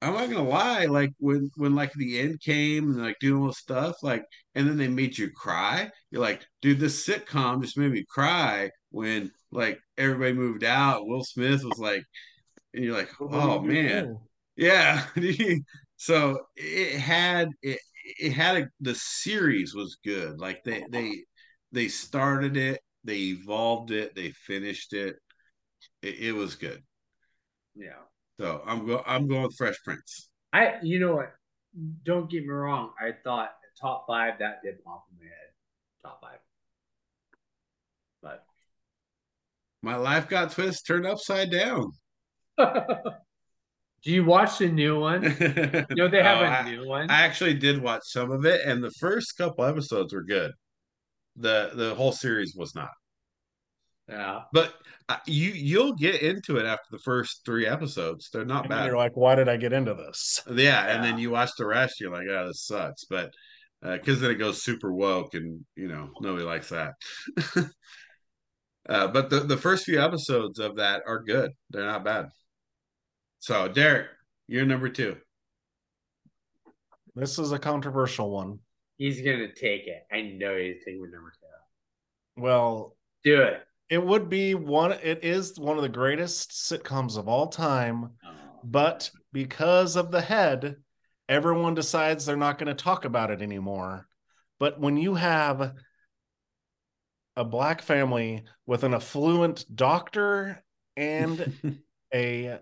I'm not gonna lie. Like when when like the end came and like doing all this stuff, like, and then they made you cry. You're like, dude, this sitcom just made me cry when like everybody moved out. Will Smith was like, and you're like, oh man, yeah. so it had it it had a the series was good. Like they they they started it, they evolved it, they finished it. It, it was good. Yeah. So I'm go I'm going with Fresh Prince. I, you know what? Don't get me wrong. I thought top five that did pop in my head. Top five. But My life got twist turned upside down. do you watch the new one? You know they have Oh, a I, new one. I actually did watch some of it, and the first couple episodes were good. the The whole series was not. yeah. But uh, you you'll get into it after the first three episodes. They're not And bad. you're like, why did I get into this? yeah, and then you watch the rest, you're like, oh, this sucks. But because then it goes super woke, and you know nobody likes that. uh, but the the first few episodes of that are good. They're not bad. So Derek, you're number two. This is a controversial one. He's gonna take it. I know he's taking number two. Well, Do it. it would be one, it is one of the greatest sitcoms of all time, oh. but because of the head, everyone decides they're not going to talk about it anymore. But when you have a black family with an affluent doctor and a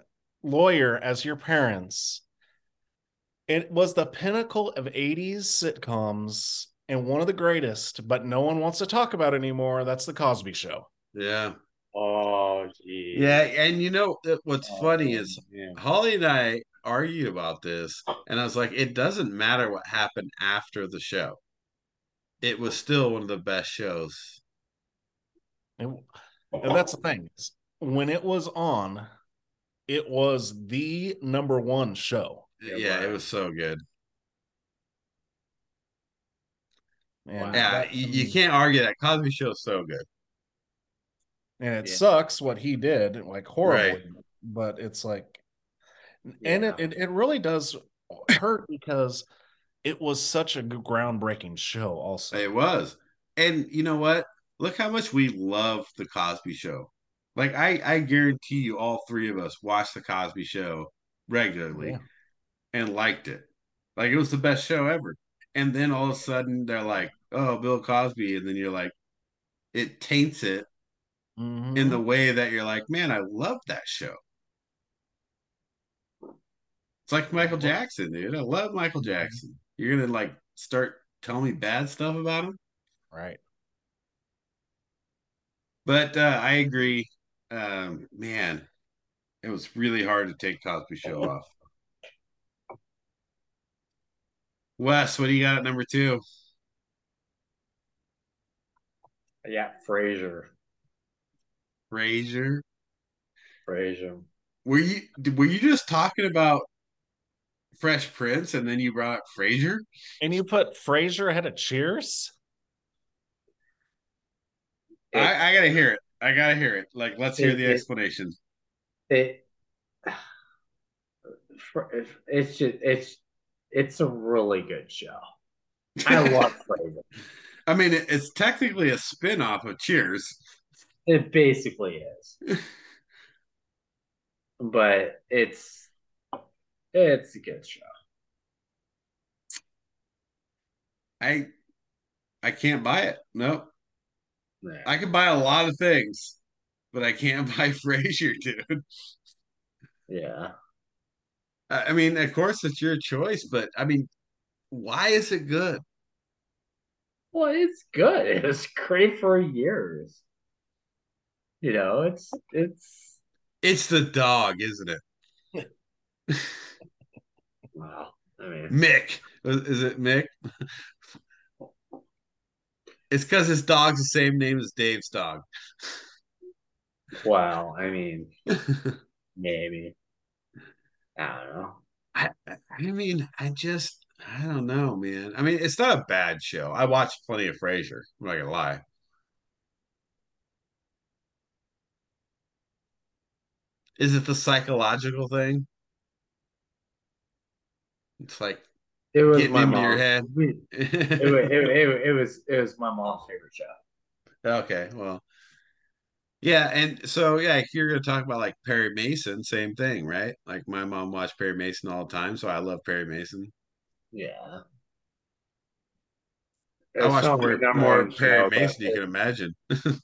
lawyer as your parents. It was the pinnacle of 80s sitcoms and one of the greatest, but no one wants to talk about it anymore. That's the Cosby Show. yeah, Oh, geez. yeah, and you know what's Oh, funny is yeah. Holly and I argued about this, and I was like, it doesn't matter what happened after the show. It was still one of the best shows. And, and that's the thing. is When it was on, it was the number one show. Yeah, Yeah, it was so good. And Yeah, that- you, you can't argue that Cosby Show is so good. and it Yeah. sucks what he did, like horribly. Right. But it's like, and it, it it really does hurt because it was such a groundbreaking show. Also, It was. And you know what? Look how much we love the Cosby Show. Like I, I guarantee you, all three of us watched the Cosby Show regularly Yeah. and liked it. Like it was the best show ever. And then all of a sudden they're like, "Oh, Bill Cosby," and then you're like, it taints it Mhm. in the way that you're like, "Man, I love that show." It's like Michael Jackson, dude. I love Michael Jackson. You're gonna like start telling me bad stuff about him. right. But uh, I agree. Um, man, it was really hard to take Cosby Show off. Wes, what do you got at number two? Yeah, Frasier. Frasier. Frasier. Were you were you just talking about Fresh Prince and then you brought up Frasier? And you put Frasier ahead of Cheers. I, I gotta hear it. I gotta hear it. Like, let's hear It- the it- explanation. it it's just it's it's a really good show. I love Frasier. I mean, it, it's technically a spin-off of Cheers. It basically is. but it's it's a good show. I I can't buy it. Nope. I can buy a lot of things, but I can't buy Frasier, dude. yeah. I mean, of course, it's your choice, but I mean, why is it good? Well, it's good. It was great for years. You know, it's it's It's the dog, isn't it? wow. I mean, Mick. Is it Mick? It's because his dog's the same name as Dave's dog. wow. I mean, maybe. I don't know. I, I mean, I just, I don't know, man. I mean, it's not a bad show. I watched plenty of Frasier. I'm not gonna lie. Is it the psychological thing? It's like It was getting my mom. your head. It, it, it, it was it was my mom's favorite show. okay, well, yeah, and so yeah, you're gonna talk about like Perry Mason, same thing, right? Like my mom watched Perry Mason all the time, so I love Perry Mason. Yeah. I watched more, more Perry Mason you can imagine.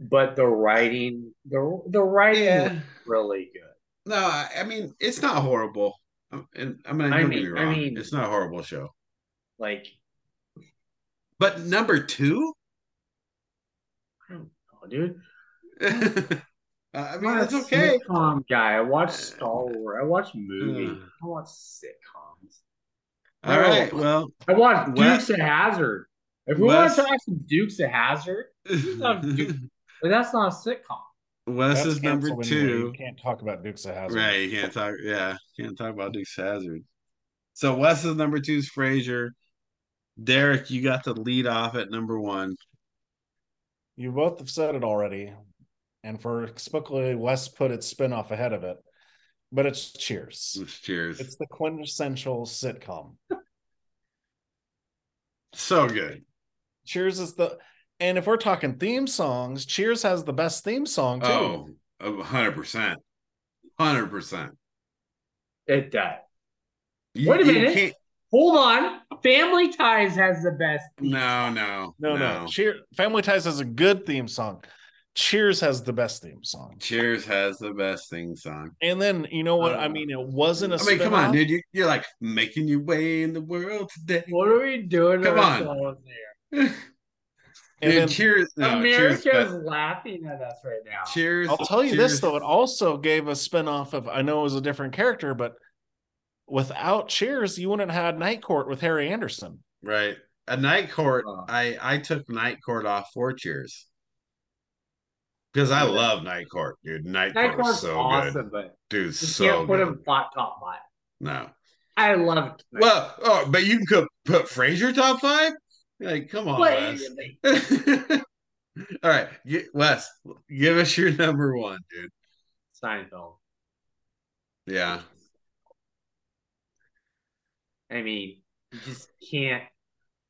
but the writing, the the writing Yeah. really good. No, I, I mean it's not horrible. Um, And I mean, I mean- me I mean- it's not a horrible show. Like, But number two, I don't know, dude. I mean it's okay. Sitcom guy. I watch Star Wars. I watch movies. Ugh. I watch sitcoms. All right, well, I watch Dukes of Hazzard. If we want to talk some Dukes of Hazzard, Duke. but that's not a sitcom. Wes That's is number two. You can't talk about Dukes of Hazzard. Right, you can't talk. Yeah, can't talk about Dukes of Hazzard. So Wes is number two is Frasier. Derek, you got to lead off at number one. You both have said it already. And for explicitly, Wes put its spinoff ahead of it. But it's Cheers. Cheers. It's the quintessential sitcom. so good. Cheers is the and if we're talking theme songs, Cheers has the best theme song too. Oh, a hundred percent, hundred percent. It does. You- Wait a minute. Hold on. Family Ties has the best. theme No, song. no, No, no. Cheer Family Ties has a good theme song. Cheers has the best theme song. Cheers has the best theme song. And then you know what? I Uh, mean, it wasn't a I mean, come on, dude. You, you're like making your way in the world today. What are we doing? Come on. ourselves here? And Dude, then cheers. No, America's cheers. laughing at us right now. Cheers. I'll tell you cheers. this though, it also gave a spin-off of I know it was a different character, but without Cheers, you wouldn't have had Night Court with Harry Anderson. Right. A night court. Oh. I I took night court off for cheers. Because I Yeah. love night court, dude. Night, Night court was Court's so awesome, good, but dude. you So can't put good. him flat top five. No. I love it. Well, oh, but you could put Frasier top five. Like, come on, But- Wes. All right, G- Wes, give us your number one, dude. Seinfeld. Yeah. I mean, you just can't.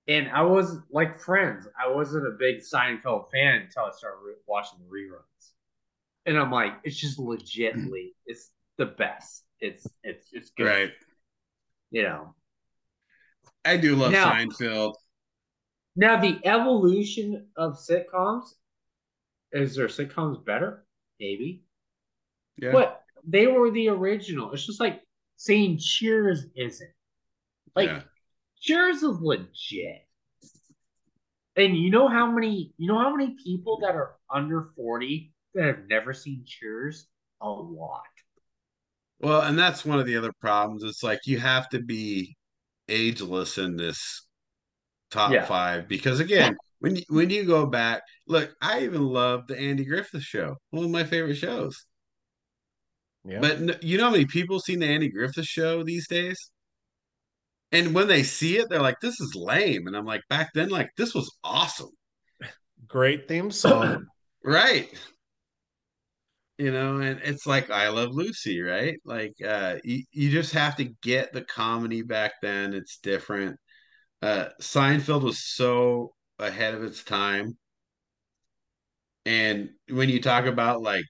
And I was like Friends. I wasn't a big Seinfeld fan until I started re- watching the reruns, and I'm like, it's just legitly, it's the best. It's it's it's good. Right. You know. I do love Now- Seinfeld. Now the evolution of sitcoms. Is there sitcoms better? Maybe. Yeah. But they were the original. It's just like saying Cheers isn't. Like yeah. Cheers is legit. And you know how many you know how many people that are under 40 that have never seen Cheers? A lot. Well, and that's one of the other problems. It's like you have to be ageless in this top Yeah. five because again, when you, when you go back, look, I even love the Andy Griffith Show, one of my favorite shows. Yeah. But you know how many people seen the Andy Griffith Show these days? And when they see it, they're like, "This is lame," and I'm like, back then, like, this was awesome, Great theme song. right? You know, and it's like I Love Lucy, right? Like, uh, you, you just have to get the comedy back then. It's different. Uh, Seinfeld was so ahead of its time, and when you talk about like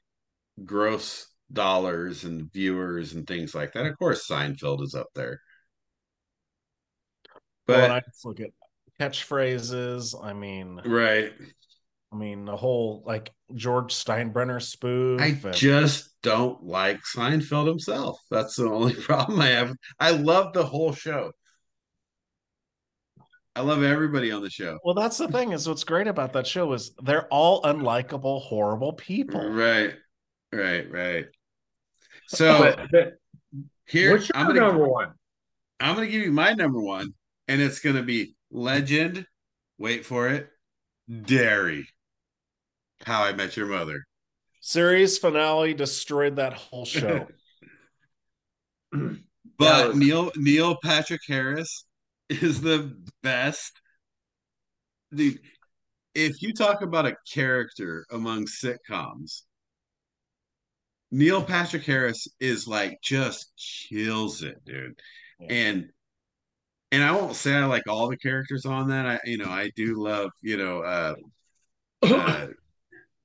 gross dollars and viewers and things like that, of course, Seinfeld is up there. But and I just look at catchphrases. I mean, Right. I mean the whole like George Steinbrenner spoof. I and- just don't like Seinfeld himself. That's the only problem I have. I love the whole show. I love everybody on the show. well, that's the thing is what's great about that show is they're all unlikable, horrible people. Right. Right. Right. So But, but here what's your I'm gonna number one? I'm gonna give you my number one, and it's gonna be Legend. Wait for it. Dairy. How I Met Your Mother. Series finale destroyed that whole show. But was- Neil Neil Patrick Harris is the best. Dude, if you talk about a character among sitcoms, Neil Patrick Harris is like just kills it, dude. Yeah. And and I won't say I like all the characters on that. I you know, I do love, you know, uh, uh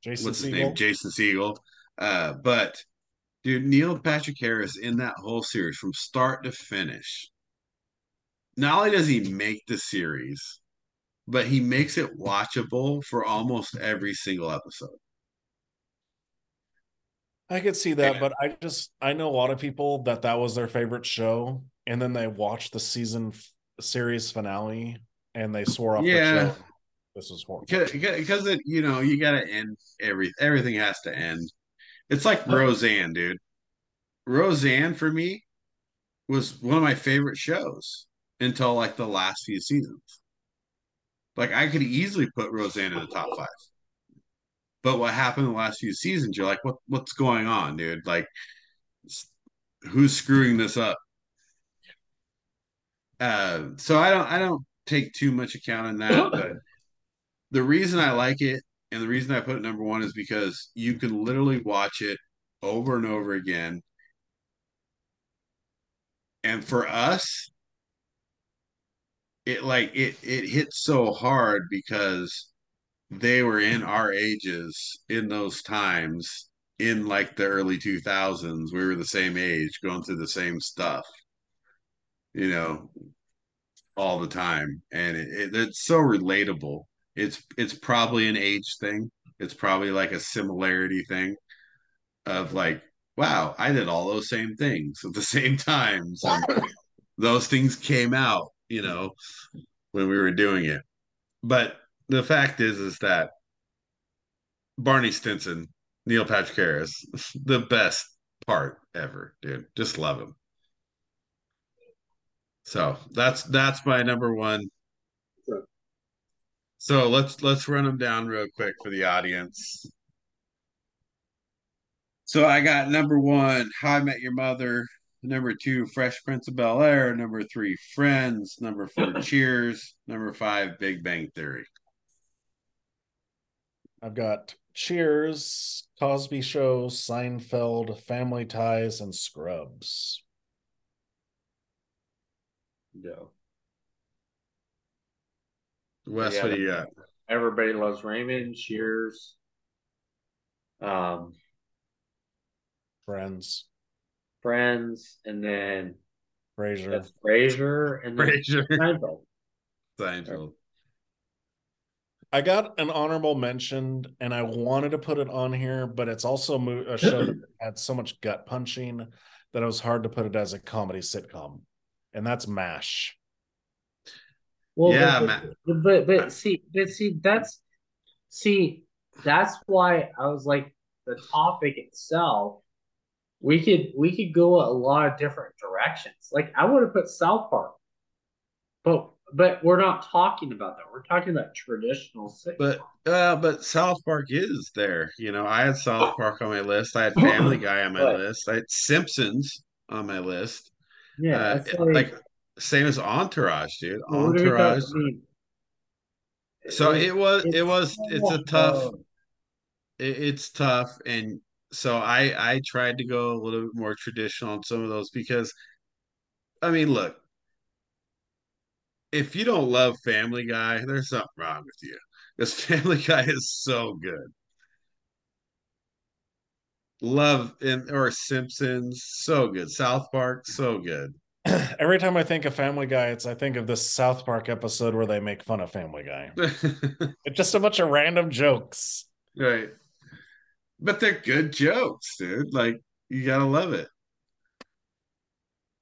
Jason what's his name? Jason Segel. Uh, but dude, Neil Patrick Harris in that whole series from start to finish. Not only does he make the series, but he makes it watchable for almost every single episode. I could see that, Yeah. but I just I know a lot of people that that was their favorite show, and then they watched the season f- series finale and they swore off Yeah. the show. This is horrible. Because it, you know, you got to end every everything has to end. It's like Roseanne, dude. Roseanne for me was one of my favorite shows until like the last few seasons. Like I could easily put Roseanne in the top five. But what happened in the last few seasons, you're like, what what's going on, dude? Like who's screwing this up? Uh so I don't I don't take too much account in that, but the reason I like it and the reason I put it number one is because you can literally watch it over and over again. And for us, it like it it hits so hard because they were in our ages in those times in like the early 2000s we were the same age going through the same stuff you know all the time. And it, it, it's so relatable. It's it's probably an age thing. It's probably like a similarity thing of like wow i did all those same things at the same times. And those things came out you know when we were doing it. But the fact is is that barney stinson neil patrick harris the best part ever dude. Just love him. So that's that's my number one. So let's let's run them down real quick for the audience. So i got number one how i met your mother number two fresh prince of bel air number three friends number four cheers number five big bang theory I've got Cheers, Cosby Show, Seinfeld, Family Ties, and Scrubs. No. wes Yeah, what do you got Everybody loves Raymond. Cheers. Um, Friends, Friends, and then Frasier. that's Frasier, and then Frasier. Seinfeld. Seinfeld. I got an honorable mention, and I wanted to put it on here, but it's also a show that had so much gut punching that it was hard to put it as a comedy sitcom, and that's MASH. Well, Yeah, but, but, but but see, but see, that's see, that's why I was like the topic itself. We could we could go a lot of different directions. Like I would have put South Park, but but we're not talking about that. We're talking about traditional sitcom. But uh, but South Park is there. You know, I had South Park on my list. I had Family Guy on my Right. list. I had Simpsons on my list. yeah, Uh, like, like, same as Entourage, dude. what are we talking- Entourage. So it was it was it's a tough it, it's tough and so I I tried to go a little bit more traditional on some of those because I mean look if you don't love Family Guy there's something wrong with you because Family Guy is so good love and or Simpsons so good South Park so good Every time I think of Family Guy, it's I think of this South Park episode where they make fun of Family Guy. It's just a bunch of random jokes. right. But they're good jokes, dude. Like you gotta love it.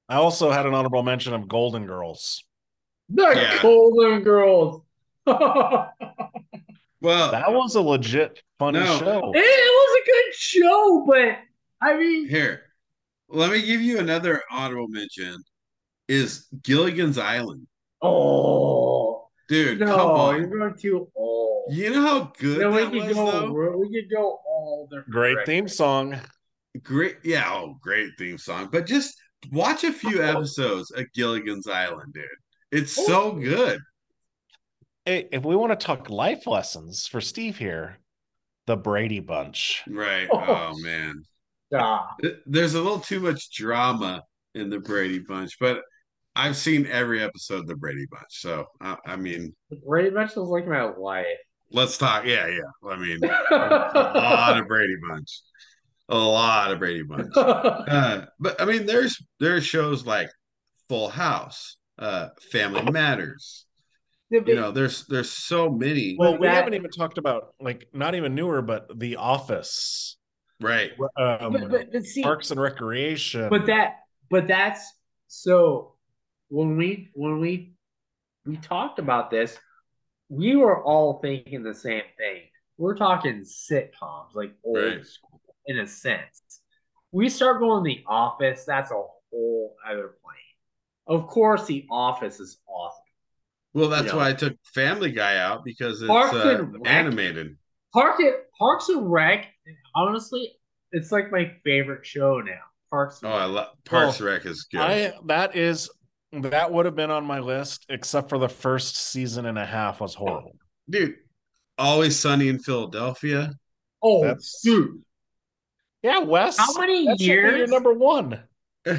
I also had an honorable mention of Golden Girls. The Yeah. Golden Girls. Well, That was a legit funny No. show. was a good show, but I mean, here, let me give you another honorable mention. Is Gilligan's Island, oh dude? no, come on. you're going too old. You know how good No, we that could was, go. though. We could go all different. Great directions. theme song. Great, yeah, oh, great theme song. But just watch a few episodes of Gilligan's Island, dude. It's oh, so good. Hey, if we want to talk life lessons for Steve here, the Brady Bunch. Right. Oh. Oh man, Stop. There's a little too much drama in the Brady Bunch, but I've seen every episode of the Brady Bunch. So I, I mean, Brady Bunch was like my life. Let's talk. Yeah, yeah. I mean, a lot of Brady Bunch, a lot of Brady Bunch. Uh, but I mean, there's there's shows like Full House, uh, Family Matters. You know, there's there's so many. Well, we that- haven't even talked about like not even newer, but The Office, Right. um, but, but, but see, Parks and Recreation. but that, but that's so. When we when we we talked about this, we were all thinking the same thing. We're talking sitcoms, like old Right. school, in a sense. We start going The Office. That's a whole other plane. Of course, The Office is awesome. Well, that's You know. why I took Family Guy out because it's Parks uh, and animated. Park it, Parks and Rec. Honestly, it's like my favorite show now. Parks. And Oh, And I Rec. love Parks and Rec is good. I that is that would have been on my list, except for the first season and a half was oh, horrible. Dude, Always Sunny in Philadelphia. oh, That's- dude, Yeah, Wes. how many that should your years? number one.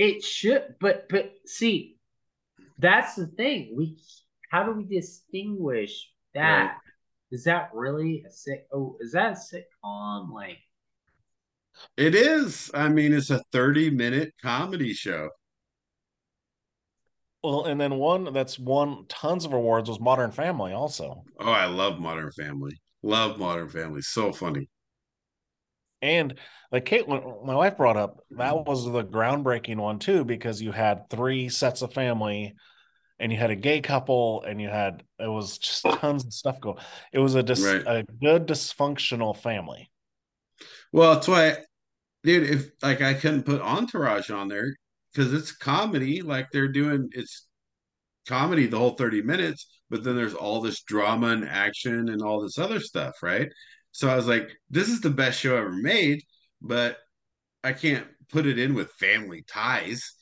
It should, but but see, that's the thing. We how do we distinguish that? Is that really a sick? Oh, is that a sitcom? Like, It is. I mean, it's a 30 minute comedy show. Well, and then one that's won tons of awards was Modern Family, also. Oh, I love Modern Family. Love Modern Family. So funny. And like Caitlin, my wife brought up, that was the groundbreaking one too, because you had three sets of family and you had a gay couple and you had it was just tons of stuff going. It was a dis, Right. a good dysfunctional family. Well, that's why, dude, if like I couldn't put Entourage on there because it's comedy, like they're doing it's comedy the whole 30 minutes, but then there's all this drama and action and all this other stuff, right? So I was like, this is the best show ever made, but I can't put it in with family ties,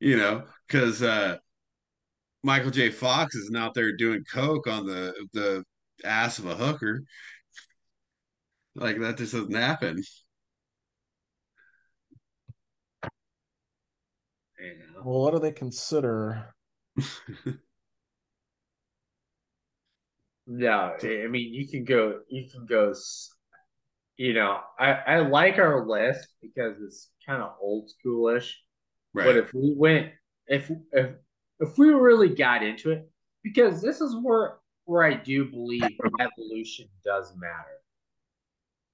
you know, because uh Michael J. Fox isn't out there doing coke on the the ass of a hooker. Like that just doesn't happen. Know. Well, what do they consider? No, I mean you can go. You can go. You know, I I like our list because it's kind of old schoolish. But if we went, if if if we really got into it, because this is where where I do believe evolution does matter.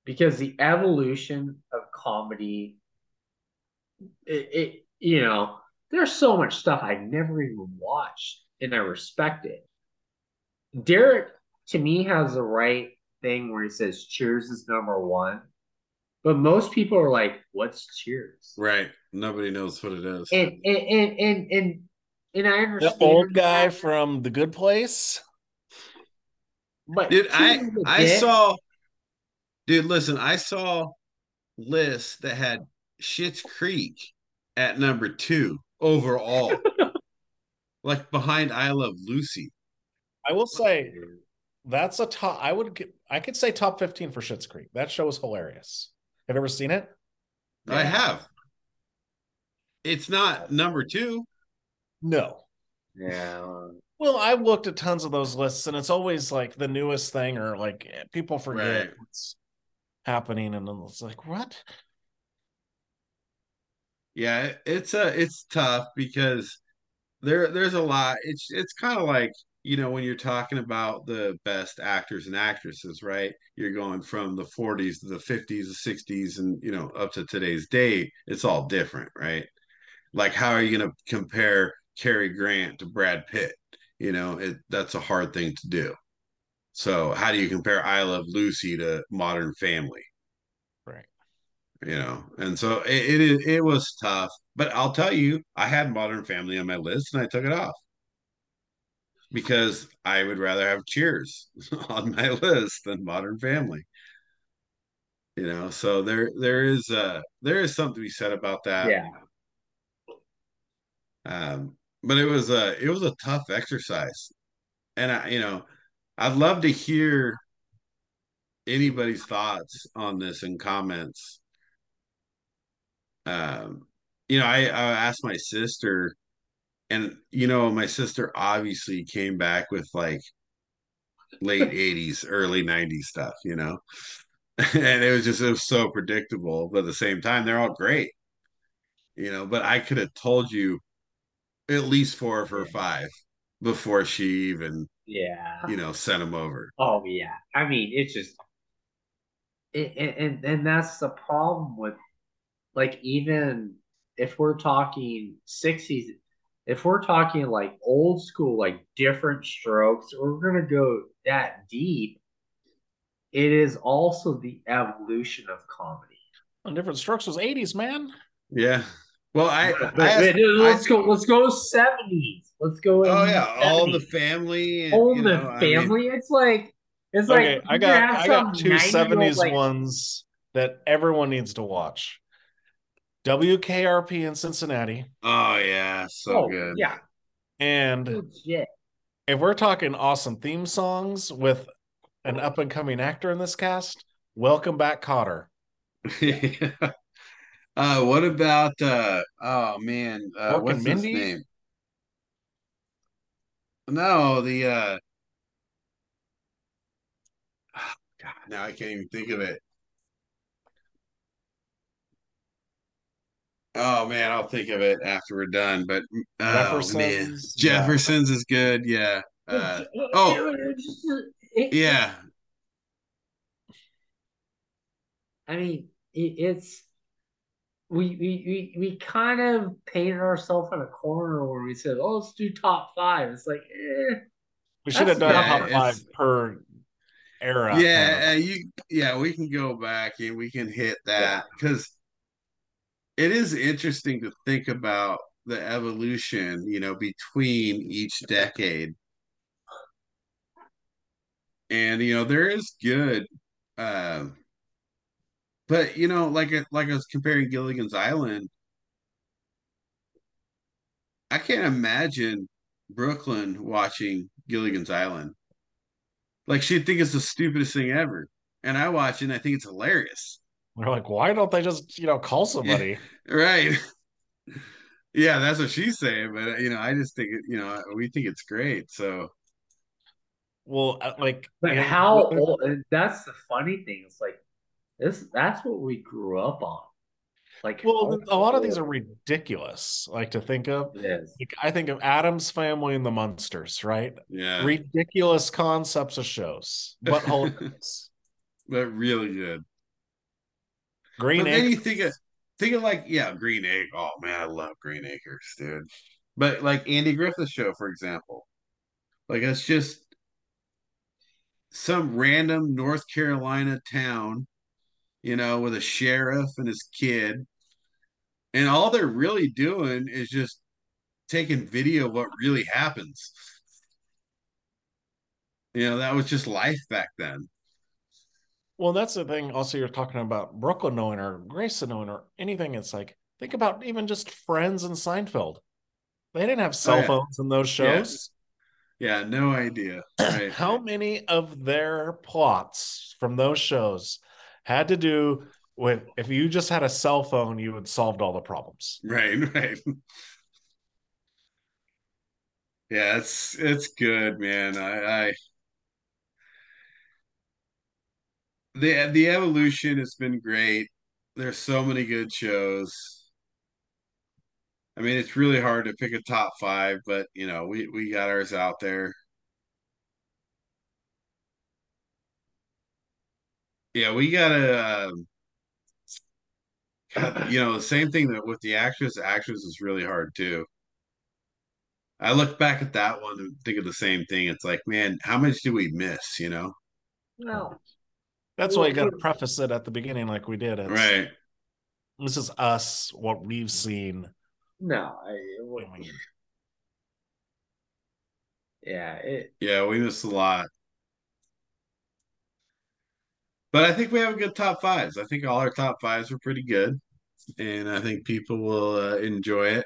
Because the evolution of comedy, it, it you know, there's so much stuff I never even watched, and I respect it. Derek to me has the right thing where he says Cheers is number one, but most people are like, "What's Cheers?" Right. Nobody knows what it is. and and and and and, and I understand The old guy that, from The Good Place. but Dude, I I legit. saw dude, listen, I saw lists that had Schitt's Creek at number two overall. like behind I Love Lucy. I will say that's a top. I would get, I could say top fifteen for Schitt's Creek. That show is hilarious. Have you ever seen it? I have. It's not number two. No. yeah, Well, I've looked at tons of those lists, and it's always like the newest thing, or like people forget Right. what's happening, and then it's like, what? Yeah, it's a it's tough because there there's a lot. It's it's kind of like you know when you're talking about the best actors and actresses, right? You're going from the 40s to the 50s, the 60s, and you know up to today's day. It's all different, right? Like how are you going to compare Cary Grant to Brad Pitt? You know, it that's a hard thing to do. So how do you compare I Love Lucy to Modern Family? You know, and so it, it it was tough. But I'll tell you, I had Modern Family on my list and I took it off because I would rather have Cheers on my list than Modern Family. You know, so there there is uh there is something to be said about that. Yeah. Um, but it was a it was a tough exercise, and I you know I'd love to hear anybody's thoughts on this in comments. Um, you know, I, I asked my sister, and you know, my sister obviously came back with like late 80s, early 90s stuff, you know. and it was just it was so predictable, but at the same time, they're all great. You know, but I could have told you at least four of her five before she even, Yeah. you know, sent them over. Oh yeah. I mean, it's just it, and and that's the problem with like even if we're talking 60s if we're talking like old school like different strokes we're going to go that deep it is also the evolution of comedy On different strokes was 80s, man. Yeah. Well, I, But- I asked- let's I- go let's go 70s let's go Oh in yeah, all the family. And, all you the know, I mean, family it's like it's Okay, like I got I got some two 70s like- ones that everyone needs to watch. WKRP in Cincinnati. oh yeah, so oh, good. yeah And legit if we're talking awesome theme songs with an up and coming actor in this cast, welcome back, Kotter. Yeah. Uh, what about uh? Oh man, uh, what's and his name? No, the uh. God, now I can't even think of it. Oh man, I'll think of it after we're done. But oh man, Jeffersons, yeah. Jeffersons is good. Yeah. Uh, oh. yeah. I mean, it's we, we we we kind of painted ourselves in a corner where we said, "Oh, let's do top five. It's like, eh. We should have done yeah, top five per era. yeah, kind of. uh, you yeah, we can go back and we can hit that because it is interesting to think about the evolution, you know, between each decade. And you know, there is good um but you know, like like I was comparing Gilligan's Island, I can't imagine Brooklyn watching Gilligan's Island. Like she'd think it's the stupidest thing ever. And I watch it and I think it's hilarious. We're like, why don't they just, you know, call somebody? Right. Yeah, that's what she's saying, but you know, I just think it, you know, we think it's great. So Well, uh, like, But and- how old? And that's the funny thing. It's like this. That's what we grew up on. Like, Well, a lot of these are ridiculous. Like to think of, like I think of Addams Family and the Munsters, right? yeah, Ridiculous concepts of shows, but hilarious. but really good. Green but then you think of think of like yeah, Green Acre. Oh man, I love Green Acres, dude. But like Andy Griffith show, for example, like it's just some random North Carolina town, you know, with a sheriff and his kid, and all they're really doing is just taking video of what really happens. You know, that was just life back then. Well, that's the thing. Also, you're talking about Brooklyn knowing or Grayson knowing or anything. It's like think about even just Friends and Seinfeld. They didn't have oh, cell Oh, yeah. phones in those Yeah. shows. Yeah, no idea. Right. How many of their plots from those shows had to do with if you just had a cell phone, you would solved all the problems. Right, right. Yeah, it's it's good, man. I, I the the evolution has been great. There's so many good shows. I mean, it's really hard to pick a top five, but you know, we we got ours out there. Yeah, we gotta. Um, you know, the same thing that with the actress. Actress is really hard too. I look back at that one and think of the same thing. It's like, man, how much do we miss? You know? No. That's why you got to preface it at the beginning, like we did. It's, Right. This is us, what we've seen. No. I, yeah. It, Yeah, we missed a lot. But I think we have a good top fives. I think all our top fives were pretty good, and I think people will uh, enjoy it.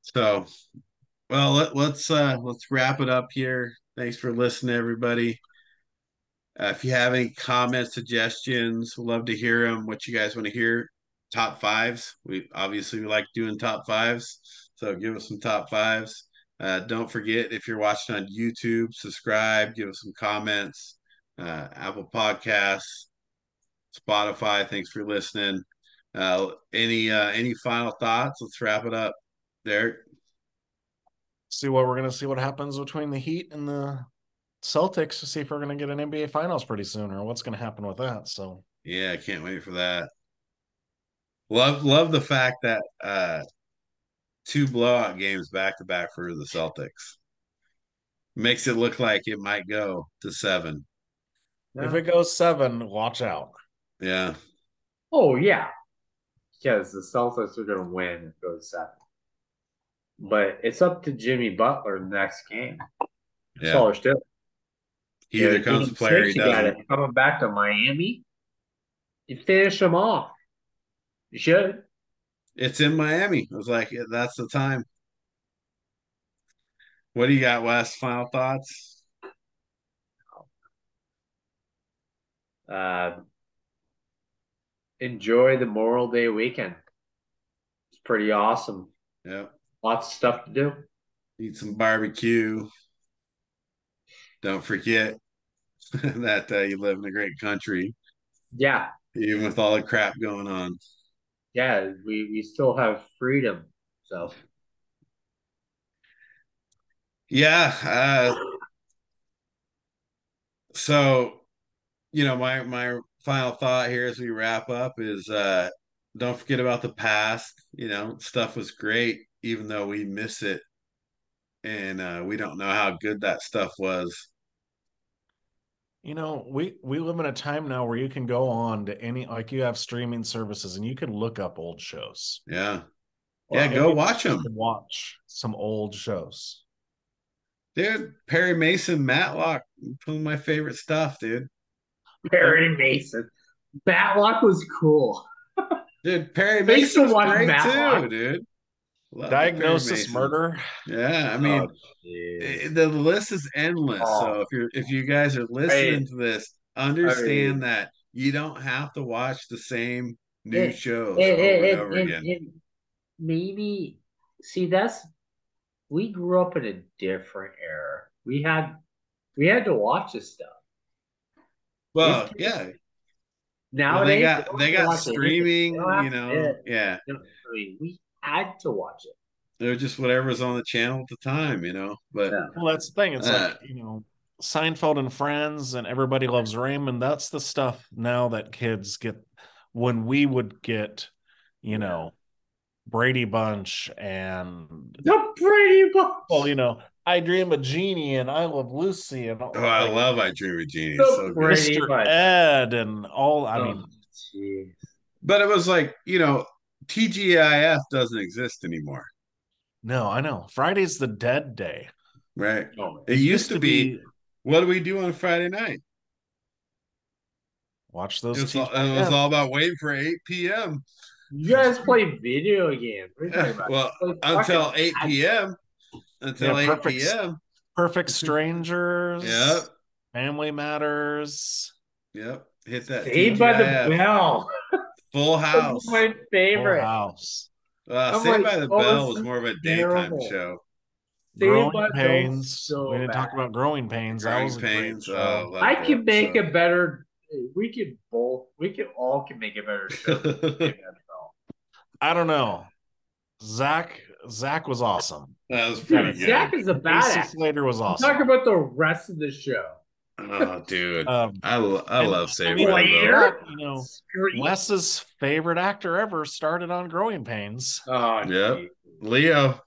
So, well, let, let's uh, let's wrap it up here. Thanks for listening, everybody. Uh, if you have any comments, suggestions, love to hear them. What you guys want to hear? Top fives. We obviously we like doing top fives, so give us some top fives. Uh, don't forget if you're watching on YouTube, subscribe, give us some comments. Uh, Apple Podcasts, Spotify. Thanks for listening. Uh, any uh, any final thoughts? Let's wrap it up, Derek. See what we're gonna see what happens between the Heat and the Celtics to see if we're gonna get an NBA Finals pretty soon or what's gonna happen with that. So Yeah, I can't wait for that. Love love the fact that uh two blowout games back to back for the Celtics. Makes it look like it might go to seven. if it goes seven, watch out. Yeah. Oh yeah, because the Celtics are going to win if it goes seven. But it's up to Jimmy Butler next game. That's Yeah. all there's to it. He either Yeah, comes to play or he it. Coming back to Miami, you finish them off. You should. It's in Miami. I was like, that's the time. What do you got, Wes? Final thoughts? Uh, enjoy the Memorial Day weekend. It's pretty awesome. Yep. Lots of stuff to do. Eat some barbecue. Don't forget that uh, you live in a great country, Yeah, even with all the crap going on. yeah. We we still have freedom. So Yeah. Uh, so, you know, my my final thought here as we wrap up is uh, don't forget about the past. You know, stuff was great, even though we miss it, and uh, we don't know how good that stuff was. You know, we we live in a time now where you can go on to any like you have streaming services and you can look up old shows. Yeah. Well, Yeah, go watch them Watch some old shows. Dude, Perry Mason, Matlock, some of my favorite stuff, dude. Perry Mason, Matlock was cool. Dude, Perry Mason for was great Matlock. too, dude. Love Diagnosis murder. Yeah, I mean, Oh. Eh, the list is endless. Oh. So if you're if you guys are listening to this, understand that you don't have to watch the same new It- shows And- over and- and over and- again. and maybe see that's we grew up in a different era. We had we had to watch this stuff. well, these yeah. Well, Nowadays they got don't they got streaming, They don't have you to- know. Yeah, I mean, we had to watch it. they're just whatever's on the channel at the time, you know. But Yeah. Well, that's the thing. It's Uh, like, you know, Seinfeld and Friends and Everybody Loves Raymond. That's the stuff now that kids get when we would get, you know, Brady Bunch and The Brady Bunch. well, you know, I Dream of Jeannie and I Love Lucy and all, oh, I love I Dream of Jeannie. So It's so good. Brady Mr. Bunch. Ed and all. I mean, Oh, jeez. But it was like, you know, TGIF doesn't exist anymore, no, I know. Friday's the dead day. right? Oh, It used to be, what do we do on Friday night? watch It those. was, all, it was all about waiting for 8 p.m. you guys play video games. What are you talking about? well, until 8 p.m. Until Yeah, 8 perfect. p.m. Perfect Strangers. Yep. Family Matters. Yep. Hit that. Saved by the Bell. Full house. That's my Full. House. Uh, Saved like, by the oh, Bell was more of a daytime terrible. show. Saved growing by Pains. so we didn't talk about Growing Pains. that Growing was a Pains. great Oh, show. love I that can make show. a better. We could both. We could all can make a better show. than Saved by the Bell. I don't know. Zach Zach was awesome. That was pretty good. Zach is a badass. Slater was awesome. Talk about the rest of the show. Oh, dude. Um, I, lo- I and- love I Saving mean, Robo. Slater? you know, Wes's favorite actor ever started on Growing Pains. Oh, Yep. geez. Leo.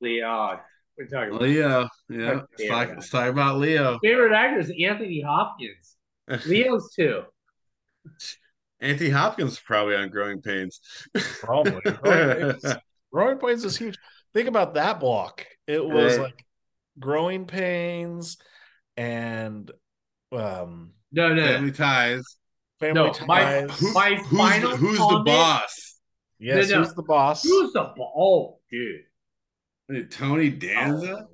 We're talking about Leo. Yeah. Let's talk, let's talk about Leo. favorite actor is Anthony Hopkins. Leo's too. Anthony Hopkins probably on Growing Pains. Probably. Growing Pains, Growing Pains is huge. Think about that block. It was Right. like Growing Pains and um No, no. Family Ties. Family No, my- Ties. Who- My who's final the, who's the boss? yes, No, no. who's the boss? Who's the ball? Oh, dude. Tony Danza.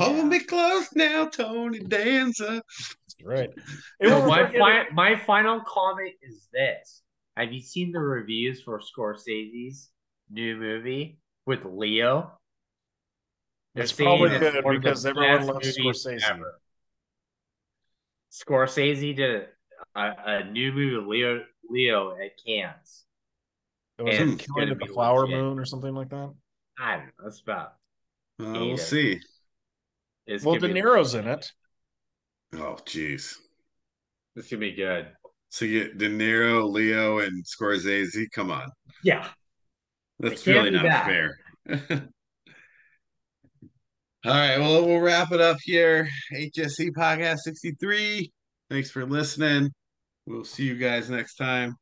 Oh, Hold yeah. me close now, Tony Danza. That's Right. It No, was my, fi- my final comment is this. Have you seen the reviews for Scorsese's new movie with Leo? They're It's probably good one of the because everyone loves movies Scorsese. ever. Scorsese did a, a, a new movie with Leo Leo at Cannes. it was and it Killing gonna the Flower legit. Moon or something like that. I don't know. That's about Uh, we'll it. see. it's Well, gonna De Niro's in it. Oh, jeez. This gonna be good. So you De Niro, Leo, and Scorsese. Come on. Yeah. That's really not bad. fair. All right, well, we'll wrap it up here. HSC Podcast 63. Thanks for listening. We'll see you guys next time.